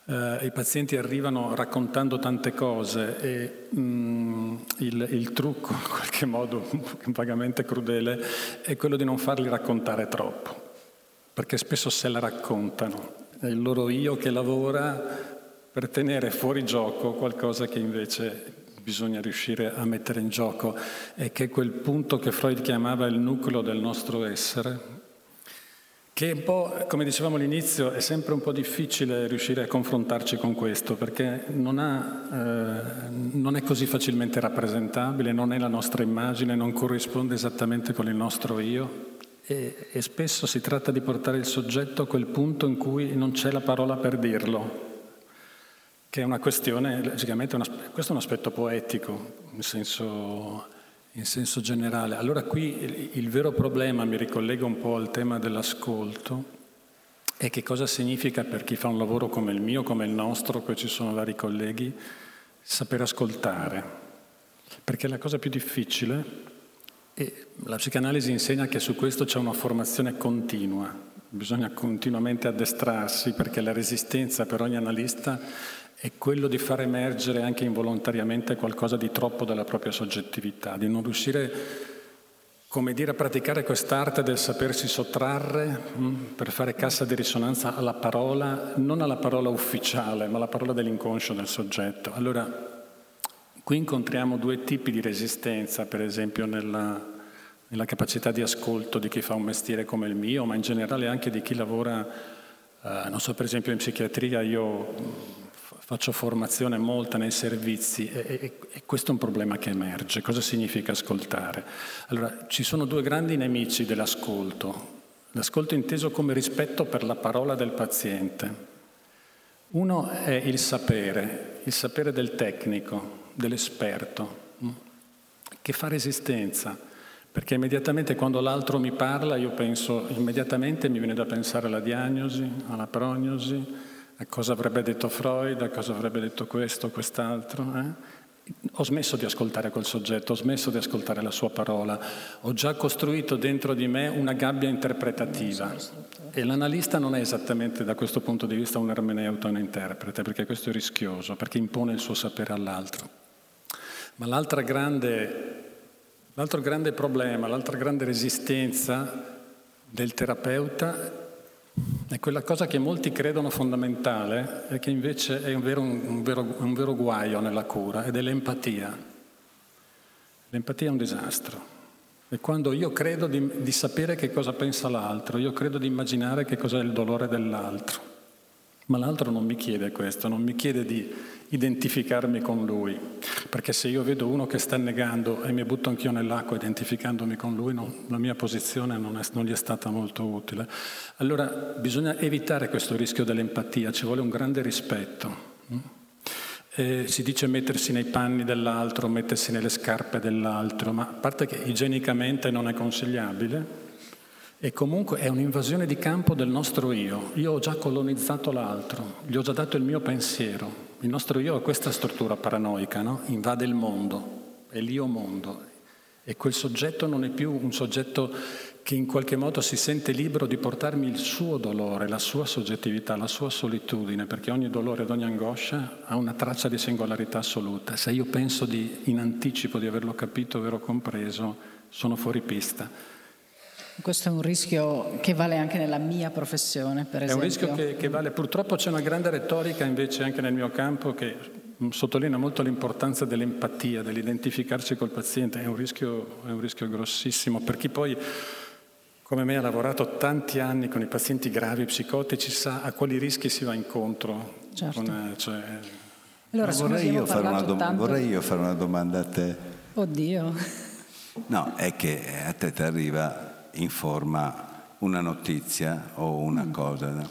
Uh, I pazienti arrivano raccontando tante cose e mm, il, il, trucco, in qualche modo vagamente crudele, è quello di non farli raccontare troppo, perché spesso se la raccontano. È il loro io che lavora per tenere fuori gioco qualcosa che invece bisogna riuscire a mettere in gioco e che è quel punto che Freud chiamava il nucleo del nostro essere, che un po', come dicevamo all'inizio, è sempre un po' difficile riuscire a confrontarci con questo, perché non, ha, eh, non è così facilmente rappresentabile, non è la nostra immagine, non corrisponde esattamente con il nostro io. E, e spesso si tratta di portare il soggetto a quel punto in cui non c'è la parola per dirlo, che è una questione, logicamente una, questo è un aspetto poetico, in senso, in senso generale. Allora qui il, il vero problema, mi ricollego un po' al tema dell'ascolto, è che cosa significa per chi fa un lavoro come il mio, come il nostro, qui ci sono vari colleghi, saper ascoltare. Perché la cosa più difficile, e la psicanalisi insegna che su questo c'è una formazione continua, bisogna continuamente addestrarsi perché la resistenza per ogni analista è quello di far emergere anche involontariamente qualcosa di troppo della propria soggettività, di non riuscire, come dire, a praticare quest'arte del sapersi sottrarre mm, per fare cassa di risonanza alla parola, non alla parola ufficiale, ma alla parola dell'inconscio del soggetto. Allora, qui incontriamo due tipi di resistenza, per esempio nella, nella capacità di ascolto di chi fa un mestiere come il mio, ma in generale anche di chi lavora, eh, non so, per esempio in psichiatria, io faccio formazione molta nei servizi e, e, e, questo è un problema che emerge. Cosa significa ascoltare? Allora, ci sono due grandi nemici dell'ascolto. L'ascolto inteso come rispetto per la parola del paziente. Uno è il sapere, il sapere del tecnico, dell'esperto, mm, che fa resistenza, perché immediatamente quando l'altro mi parla io penso, immediatamente mi viene da pensare alla diagnosi, alla prognosi, a cosa avrebbe detto Freud, a cosa avrebbe detto questo, quest'altro. Eh? Ho smesso di ascoltare quel soggetto, ho smesso di ascoltare la sua parola, ho già costruito dentro di me una gabbia interpretativa e l'analista non è esattamente da questo punto di vista un ermeneuta, un interprete, perché questo è rischioso, perché impone il suo sapere all'altro. Ma grande, l'altro grande problema, l'altra grande resistenza del terapeuta è quella cosa che molti credono fondamentale e che invece è un vero, un, vero, un vero guaio nella cura ed è l'empatia. L'empatia è un disastro. È quando io credo di, di sapere che cosa pensa l'altro, io credo di immaginare che cos'è il dolore dell'altro. Ma l'altro non mi chiede questo, non mi chiede di identificarmi con lui, perché se io vedo uno che sta negando e mi butto anch'io nell'acqua identificandomi con lui, no, la mia posizione non, è, non, gli è stata molto utile. Allora bisogna evitare questo rischio dell'empatia, ci vuole un grande rispetto. Eh, si dice mettersi nei panni dell'altro, mettersi nelle scarpe dell'altro, ma a parte che igienicamente non è consigliabile, e comunque è un'invasione di campo del nostro io. Io ho già colonizzato l'altro, gli ho già dato il mio pensiero. Il nostro io ha questa struttura paranoica, no? invade il mondo, è l'io mondo. E quel soggetto non è più un soggetto che in qualche modo si sente libero di portarmi il suo dolore, la sua soggettività, la sua solitudine, perché ogni dolore ed ogni angoscia ha una traccia di singolarità assoluta. Se io penso di, in anticipo di averlo capito, averlo compreso, sono fuori pista. Questo è un rischio che vale anche nella mia professione, per esempio. È un rischio che, che vale, purtroppo c'è una grande retorica invece anche nel mio campo che sottolinea molto l'importanza dell'empatia, dell'identificarsi col paziente, è un rischio, è un rischio grossissimo per chi poi come me ha lavorato tanti anni con i pazienti gravi psicotici sa a quali rischi si va incontro. Certo. Con, cioè... allora, vorrei, io dom- tanto... vorrei, io fare una domanda a te. Oddio. No, è che a te ti arriva informa una notizia o una mm. cosa. No?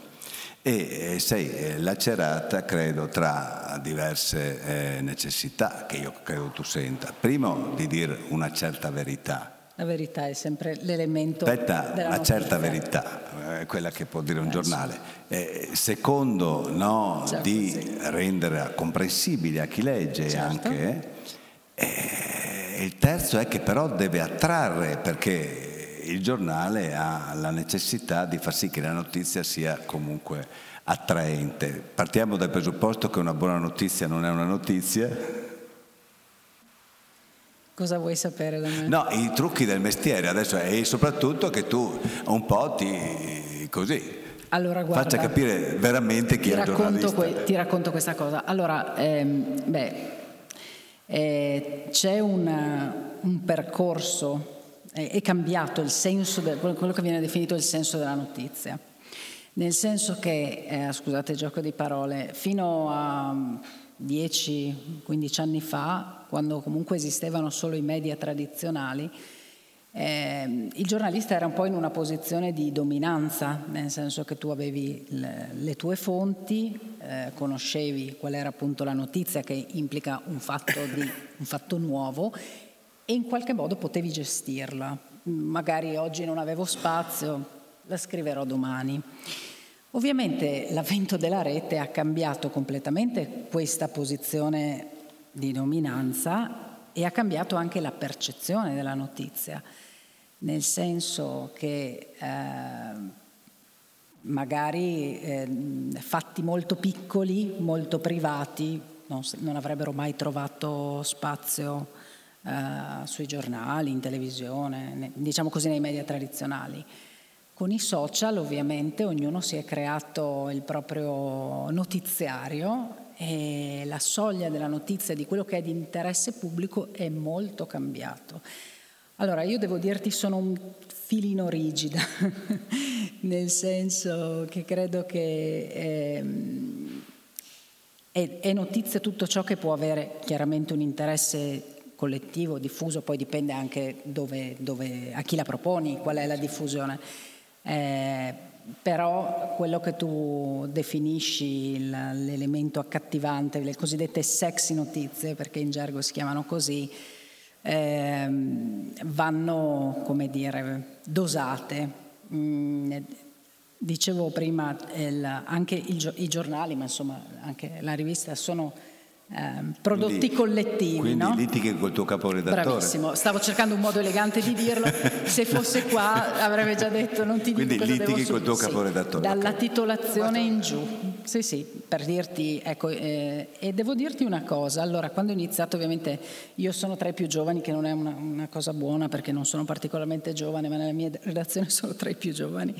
E sei eh, lacerata, credo, tra diverse eh, necessità che io credo tu senta. Primo, di dire una certa verità. La verità è sempre l'elemento. Aspetta, la notizia. certa verità, eh, quella che può dire un eh, giornale. Eh, secondo, no, certo, di sì. rendere comprensibile a chi legge certo. anche. Eh, il terzo è che però deve attrarre, perché il giornale ha la necessità di far sì che la notizia sia comunque attraente. Partiamo dal presupposto che una buona notizia non è una notizia. Cosa vuoi sapere da me? No, i trucchi del mestiere adesso e soprattutto che tu un po' ti così allora, guarda, faccia capire veramente chi è il giornalista. Que- ti racconto questa cosa. Allora, ehm, beh, eh, c'è una, un percorso è cambiato il senso, de, quello che viene definito il senso della notizia. Nel senso che, eh, scusate il gioco di parole, fino a 10-15 anni fa, quando comunque esistevano solo i media tradizionali, eh, il giornalista era un po' in una posizione di dominanza, nel senso che tu avevi le, le tue fonti, eh, conoscevi qual era appunto la notizia che implica un fatto, di, un fatto nuovo e in qualche modo potevi gestirla. Magari oggi non avevo spazio, la scriverò domani. Ovviamente l'avvento della rete ha cambiato completamente questa posizione di dominanza e ha cambiato anche la percezione della notizia, nel senso che eh, magari eh, fatti molto piccoli, molto privati, non, non avrebbero mai trovato spazio uh, sui giornali, in televisione, diciamo così nei media tradizionali. Con i social ovviamente ognuno si è creato il proprio notiziario e la soglia della notizia di quello che è di interesse pubblico è molto cambiato. Allora io devo dirti sono un filino rigida, nel senso che credo che ehm, è, è notizia tutto ciò che può avere chiaramente un interesse collettivo, diffuso, poi dipende anche dove, dove, a chi la proponi, qual è la diffusione. Eh, però quello che tu definisci l'elemento accattivante, le cosiddette sexy notizie, perché in gergo si chiamano così, eh, vanno, come dire, dosate. Mm, dicevo prima, il, anche il, i giornali, ma insomma anche la rivista sono eh, prodotti quindi, collettivi. Quindi no? litighi col tuo caporedattore. Bravissimo, stavo cercando un modo elegante di dirlo, se fosse qua avrebbe già detto non ti dico quindi cosa litighi col tuo caporedattore. Sì, dalla titolazione in giù, sì sì, per dirti, ecco, eh, e devo dirti una cosa, allora quando ho iniziato ovviamente io sono tra i più giovani, che non è una, una cosa buona perché non sono particolarmente giovane, ma nella mia redazione sono tra i più giovani.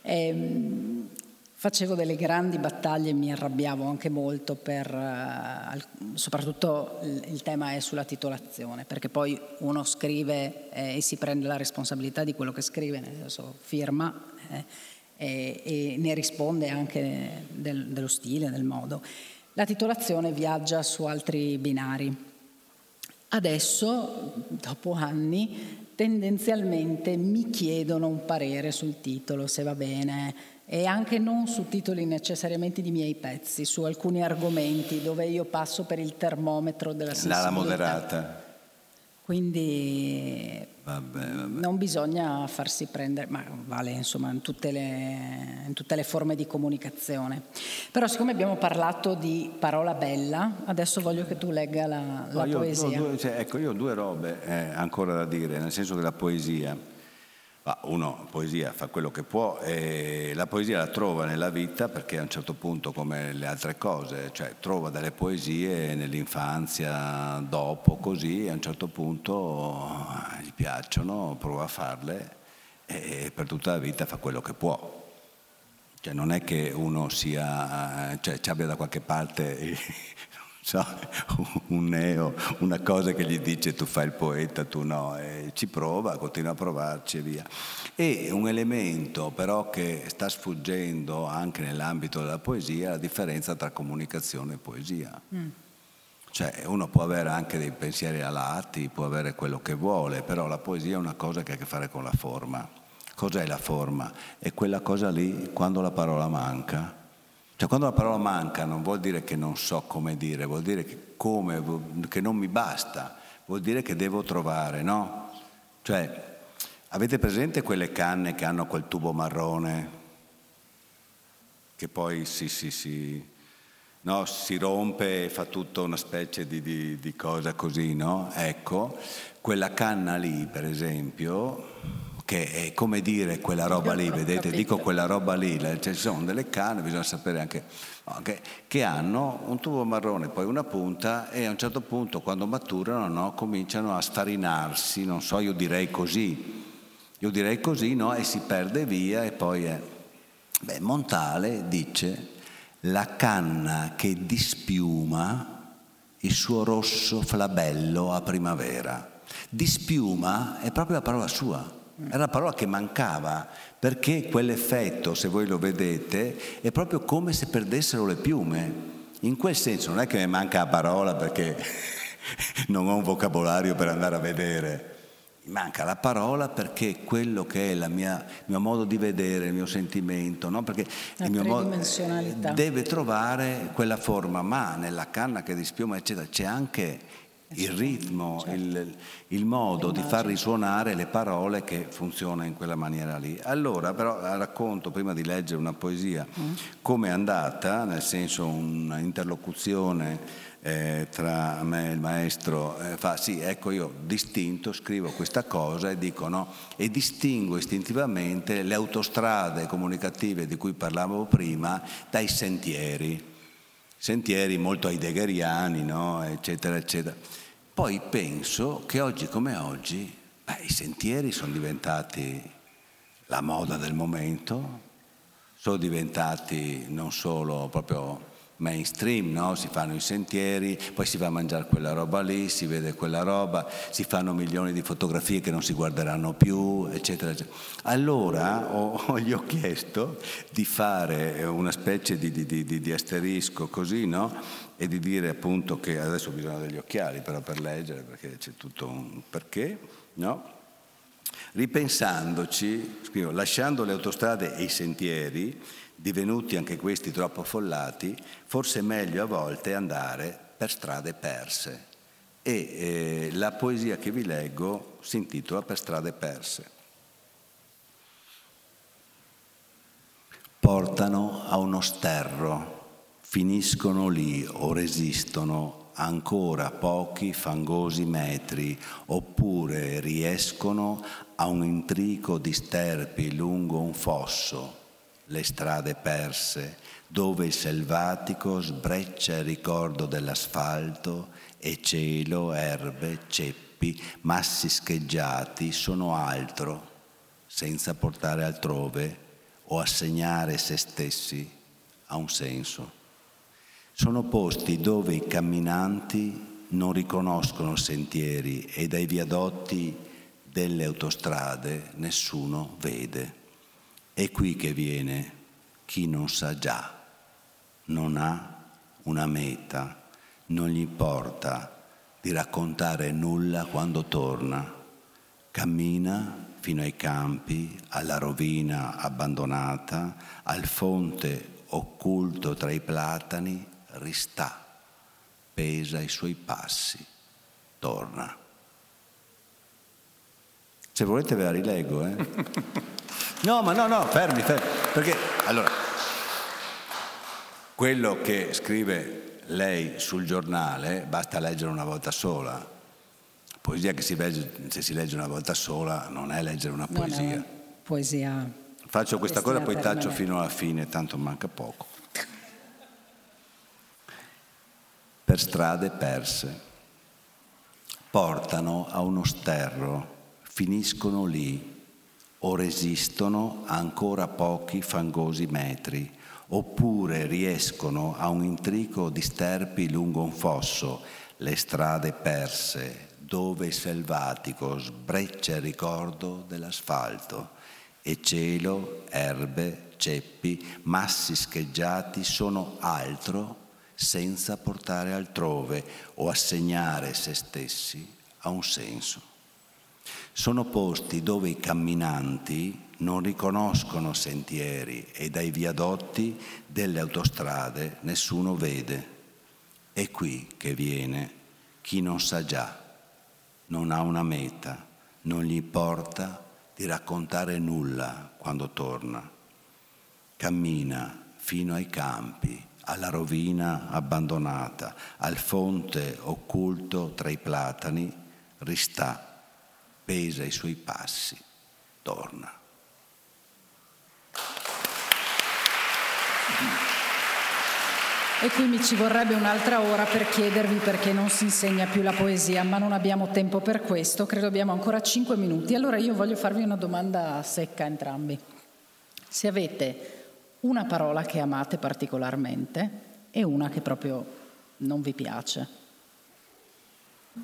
Eh, facevo delle grandi battaglie e mi arrabbiavo anche molto per, uh, soprattutto il, il, tema è sulla titolazione, perché poi uno scrive eh, e si prende la responsabilità di quello che scrive, nel senso firma eh, e, e, ne risponde anche del, dello stile, del modo. La titolazione viaggia su altri binari. Adesso, dopo anni, tendenzialmente mi chiedono un parere sul titolo, se va bene, e anche non su titoli necessariamente di miei pezzi, su alcuni argomenti dove io passo per il termometro della sensibilità. La moderata. Quindi vabbè, vabbè. non bisogna farsi prendere, ma vale insomma in tutte, le, in tutte, le, forme di comunicazione. Però siccome abbiamo parlato di parola bella, adesso voglio che tu legga la, la io, poesia. Due, cioè, ecco, io ho due robe eh, ancora da dire, nel senso che la poesia uno poesia fa quello che può e la poesia la trova nella vita perché a un certo punto come le altre cose, cioè trova delle poesie nell'infanzia, dopo, così a un certo punto gli piacciono, prova a farle e per tutta la vita fa quello che può. Cioè non è che uno sia, cioè, ci abbia da qualche parte so, un neo, una cosa che gli dice tu fai il poeta, tu no, e ci prova, continua a provarci e via. E un elemento però che sta sfuggendo anche nell'ambito della poesia è la differenza tra comunicazione e poesia. Mm. Cioè uno può avere anche dei pensieri alati, può avere quello che vuole, però la poesia è una cosa che ha a che fare con la forma. Cos'è la forma? È quella cosa lì quando la parola manca cioè quando la parola manca non vuol dire che non so come dire, vuol dire che, come, che non mi basta, vuol dire che devo trovare, no? Cioè, avete presente quelle canne che hanno quel tubo marrone che poi si, si, si, no, si rompe e fa tutta una specie di, di, di cosa così, no? Ecco, quella canna lì, per esempio, che è come dire quella roba lì, vedete, dico quella roba lì, cioè, ci sono delle canne, bisogna sapere anche, anche, che hanno un tubo marrone, poi una punta e a un certo punto quando maturano no, cominciano a sfarinarsi, non so, io direi così, io direi così, no, e si perde via e poi è... Beh, Montale dice la canna che dispiuma il suo rosso flabello a primavera. Dispiuma è proprio la parola sua era la parola che mancava, perché quell'effetto, se voi lo vedete, è proprio come se perdessero le piume. In quel senso non è che mi manca la parola perché non ho un vocabolario per andare a vedere. Mi manca la parola perché quello che è la mia, il mio modo di vedere, il mio sentimento, no? perché la il mio modo deve trovare quella forma, ma nella canna che dispiuma, eccetera, c'è anche il ritmo, certo. il, il, modo di far risuonare le parole che funziona in quella maniera lì. Allora, però, racconto prima di leggere una poesia mm. come è andata, nel senso un'interlocuzione eh, tra me e il maestro, eh, fa sì, ecco io distinto scrivo questa cosa e dico no, e distingo istintivamente le autostrade comunicative di cui parlavo prima dai sentieri sentieri molto heideggeriani, no? eccetera, eccetera. Poi penso che oggi come oggi beh, i sentieri sono diventati la moda del momento, sono diventati non solo proprio mainstream, no? si fanno i sentieri, poi si va a mangiare quella roba lì, si vede quella roba, si fanno milioni di fotografie che non si guarderanno più, eccetera, eccetera. Allora ho, gli ho chiesto di fare una specie di, di, di, di asterisco così, no? E di dire appunto che adesso bisogna degli occhiali però per leggere, perché c'è tutto un perché, no? Ripensandoci, scrivo, lasciando le autostrade e i sentieri, divenuti anche questi troppo affollati, forse è meglio a volte andare per strade perse. E eh, la poesia che vi leggo si intitola Per strade perse. Portano a uno sterro, finiscono lì o resistono ancora pochi fangosi metri, oppure riescono a un intrico di sterpi lungo un fosso le strade perse, dove il selvatico sbreccia il ricordo dell'asfalto e cielo, erbe, ceppi, massi scheggiati sono altro, senza portare altrove o assegnare se stessi a un senso. Sono posti dove i camminanti non riconoscono sentieri e dai viadotti delle autostrade nessuno vede. È qui che viene chi non sa già, non ha una meta, non gli importa di raccontare nulla quando torna. Cammina fino ai campi, alla rovina abbandonata, al fonte occulto tra i platani, ristà, pesa i suoi passi, torna. Se volete ve la rileggo, eh? No, ma no, no, fermi, fermi. Perché, allora, quello che scrive lei sul giornale basta leggere una volta sola. Poesia che si legge, se si legge una volta sola non è leggere una poesia. No, poesia. Faccio questa cosa poi taccio fino alla fine, tanto manca poco. Per strade perse. Portano a uno sterro, finiscono lì o resistono ancora pochi fangosi metri oppure riescono a un intrico di sterpi lungo un fosso, le strade perse, dove il selvatico sbreccia il ricordo dell'asfalto e cielo, erbe, ceppi, massi scheggiati sono altro senza portare altrove o assegnare se stessi a un senso. Sono posti dove i camminanti non riconoscono sentieri e dai viadotti delle autostrade nessuno vede. È qui che viene chi non sa già, non ha una meta, non gli importa di raccontare nulla quando torna. Cammina fino ai campi, alla rovina abbandonata, al fonte occulto tra i platani, ristà, pesa i suoi passi, torna. E qui mi ci vorrebbe un'altra ora per chiedervi perché non si insegna più la poesia, ma non abbiamo tempo per questo, credo abbiamo ancora cinque minuti. Allora io voglio farvi una domanda secca a entrambi. Se avete una parola che amate particolarmente e una che proprio non vi piace.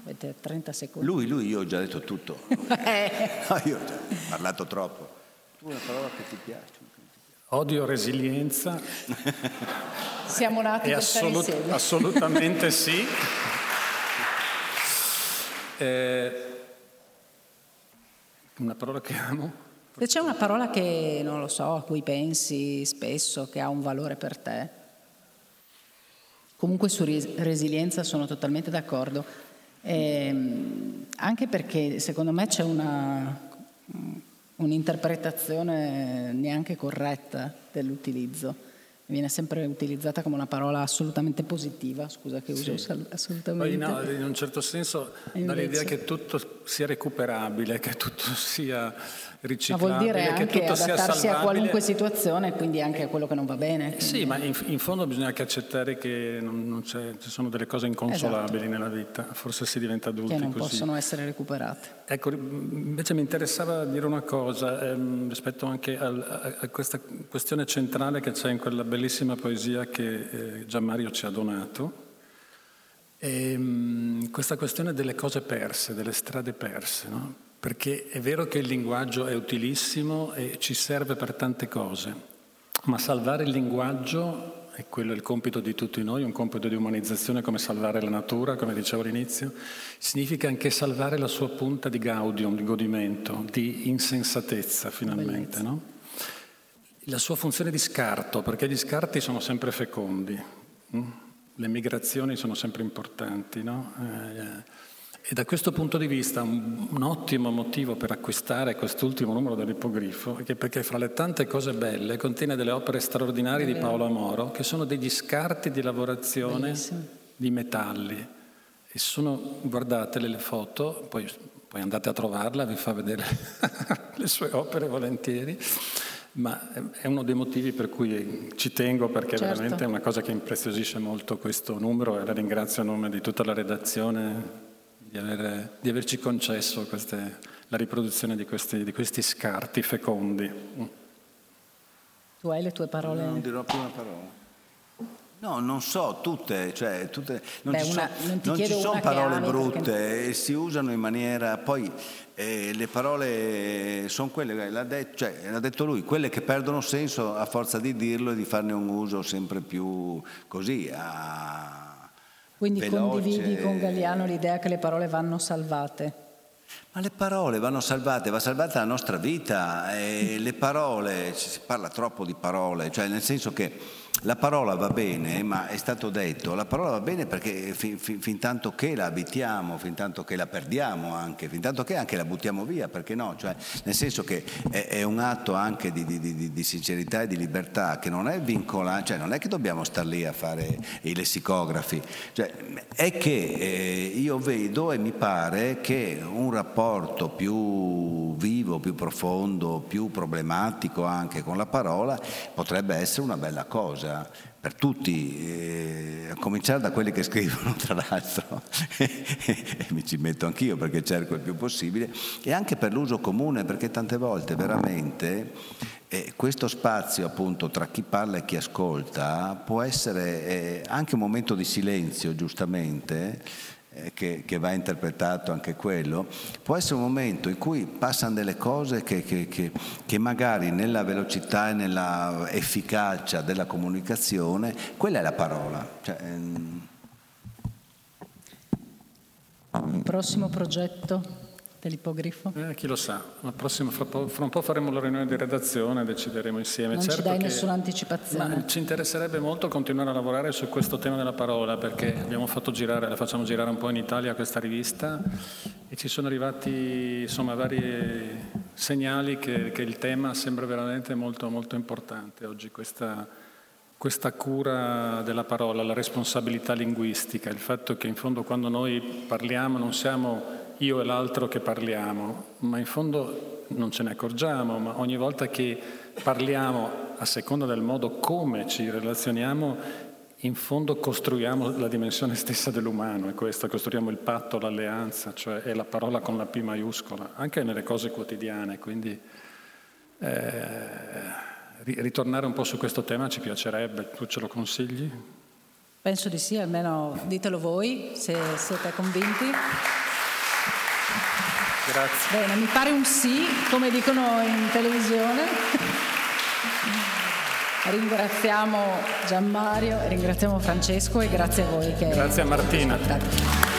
Avete 30 secondi. Lui, lui, io ho già detto tutto. no, io ho già parlato troppo. Tu una parola che ti piace? Odio resilienza. Siamo nati per assolut- stare insieme. Assolutamente sì. Eh, una parola che amo. Se c'è una parola che, non lo so, a cui pensi spesso, che ha un valore per te. Comunque su resilienza sono totalmente d'accordo. Eh, anche perché secondo me c'è una, un'interpretazione neanche corretta dell'utilizzo. Viene sempre utilizzata come una parola assolutamente positiva, scusa che uso sì. assolutamente. Poi no, in un certo senso dall'idea che tutto sia recuperabile, che tutto sia riciclabile, Ma vuol dire che anche tutto adattarsi a qualunque situazione, quindi anche a quello che non va bene. Quindi... Sì, ma in, in, fondo bisogna anche accettare che non, non ci sono delle cose inconsolabili esatto. nella vita, forse si diventa adulti Che non così. possono essere recuperate. Ecco, invece mi interessava dire una cosa ehm, rispetto anche al, a, a, questa questione centrale che c'è in quella bellissima poesia che eh, Gianmario ci ha donato. E, ehm, questa questione delle cose perse, delle strade perse, no? perché è vero che il linguaggio è utilissimo e ci serve per tante cose, ma salvare il linguaggio, e quello è il compito di tutti noi, un compito di umanizzazione come salvare la natura, come dicevo all'inizio, significa anche salvare la sua punta di gaudium, di godimento, di insensatezza finalmente. No? La sua funzione di scarto, perché gli scarti sono sempre fecondi, hm? le migrazioni sono sempre importanti. No? Eh, e da questo punto di vista un, un ottimo motivo per acquistare quest'ultimo numero dell'ipogrifo è perché fra le tante cose belle contiene delle opere straordinarie di Paolo Amoro che sono degli scarti di lavorazione Bellissimo. di metalli. E sono, guardate le foto, poi, poi andate a trovarla, vi fa vedere le sue opere volentieri. Ma è uno dei motivi per cui ci tengo perché certo. veramente è una cosa che impreziosisce molto questo numero e la ringrazio a nome di tutta la redazione di, aver, di averci concesso queste, la riproduzione di questi, di questi, scarti fecondi. Tu hai le tue parole? Non dirò più una parola. No, non so, tutte, cioè, tutte non Beh, ci una- sono, non non ci sono parole brutte, perché- e si usano in maniera... Poi eh, le parole sono quelle, l'ha detto, cioè, l'ha detto lui, quelle che perdono senso a forza di dirlo e di farne un uso sempre più così, a- Quindi veloce. condividi con Galliano l'idea che le parole vanno salvate. Ma le parole vanno salvate, va salvata la nostra vita e le parole, si parla troppo di parole, cioè nel senso che la parola va bene, ma è stato detto, la parola va bene perché fin, fin- fin tanto che la abitiamo, fin tanto che la perdiamo anche, fin tanto che anche la buttiamo via, perché no? Cioè, nel senso che è, è un atto anche di, di- di- di sincerità e di libertà che non è vincolante, cioè non è che dobbiamo star lì a fare i lessicografi, cioè, è che eh, io vedo e mi pare che un rapporto più vivo, più profondo, più problematico anche con la parola potrebbe essere una bella cosa per tutti, eh, a cominciare da quelli che scrivono tra l'altro, e mi ci metto anch'io perché cerco il più possibile, e anche per l'uso comune perché tante volte veramente eh, questo spazio appunto tra chi parla e chi ascolta può essere eh, anche un momento di silenzio giustamente che, che va interpretato anche quello, può essere un momento in cui passano delle cose che, che- che- che magari nella velocità e nella efficacia della comunicazione, quella è la parola. Cioè, ehm, Prossimo progetto dell'ipogrifo? Eh, chi lo sa, la prossima, fra, fra un po' faremo la riunione di redazione, decideremo insieme. Non ci Certo dai che- nessuna anticipazione? Ci interesserebbe molto continuare a lavorare su questo tema della parola perché abbiamo fatto girare, la facciamo girare un po' in Italia questa rivista e ci sono arrivati insomma vari segnali che, che il tema sembra veramente molto, molto importante oggi, questa, questa cura della parola, la responsabilità linguistica, il fatto che in fondo quando noi parliamo non siamo io e l'altro che parliamo, ma in fondo non ce ne accorgiamo, ma ogni volta che parliamo a seconda del modo come ci relazioniamo, in fondo costruiamo la dimensione stessa dell'umano, è questo, costruiamo il patto, l'alleanza, cioè è la parola con la P maiuscola, anche nelle cose quotidiane, quindi eh, ri- ritornare un po' su questo tema ci piacerebbe, tu ce lo consigli? Penso di sì, almeno ditelo voi se siete convinti. Grazie. Bene, mi pare un sì, come dicono in televisione. Ringraziamo Gianmario, ringraziamo Francesco e grazie a voi che Grazie a Martina.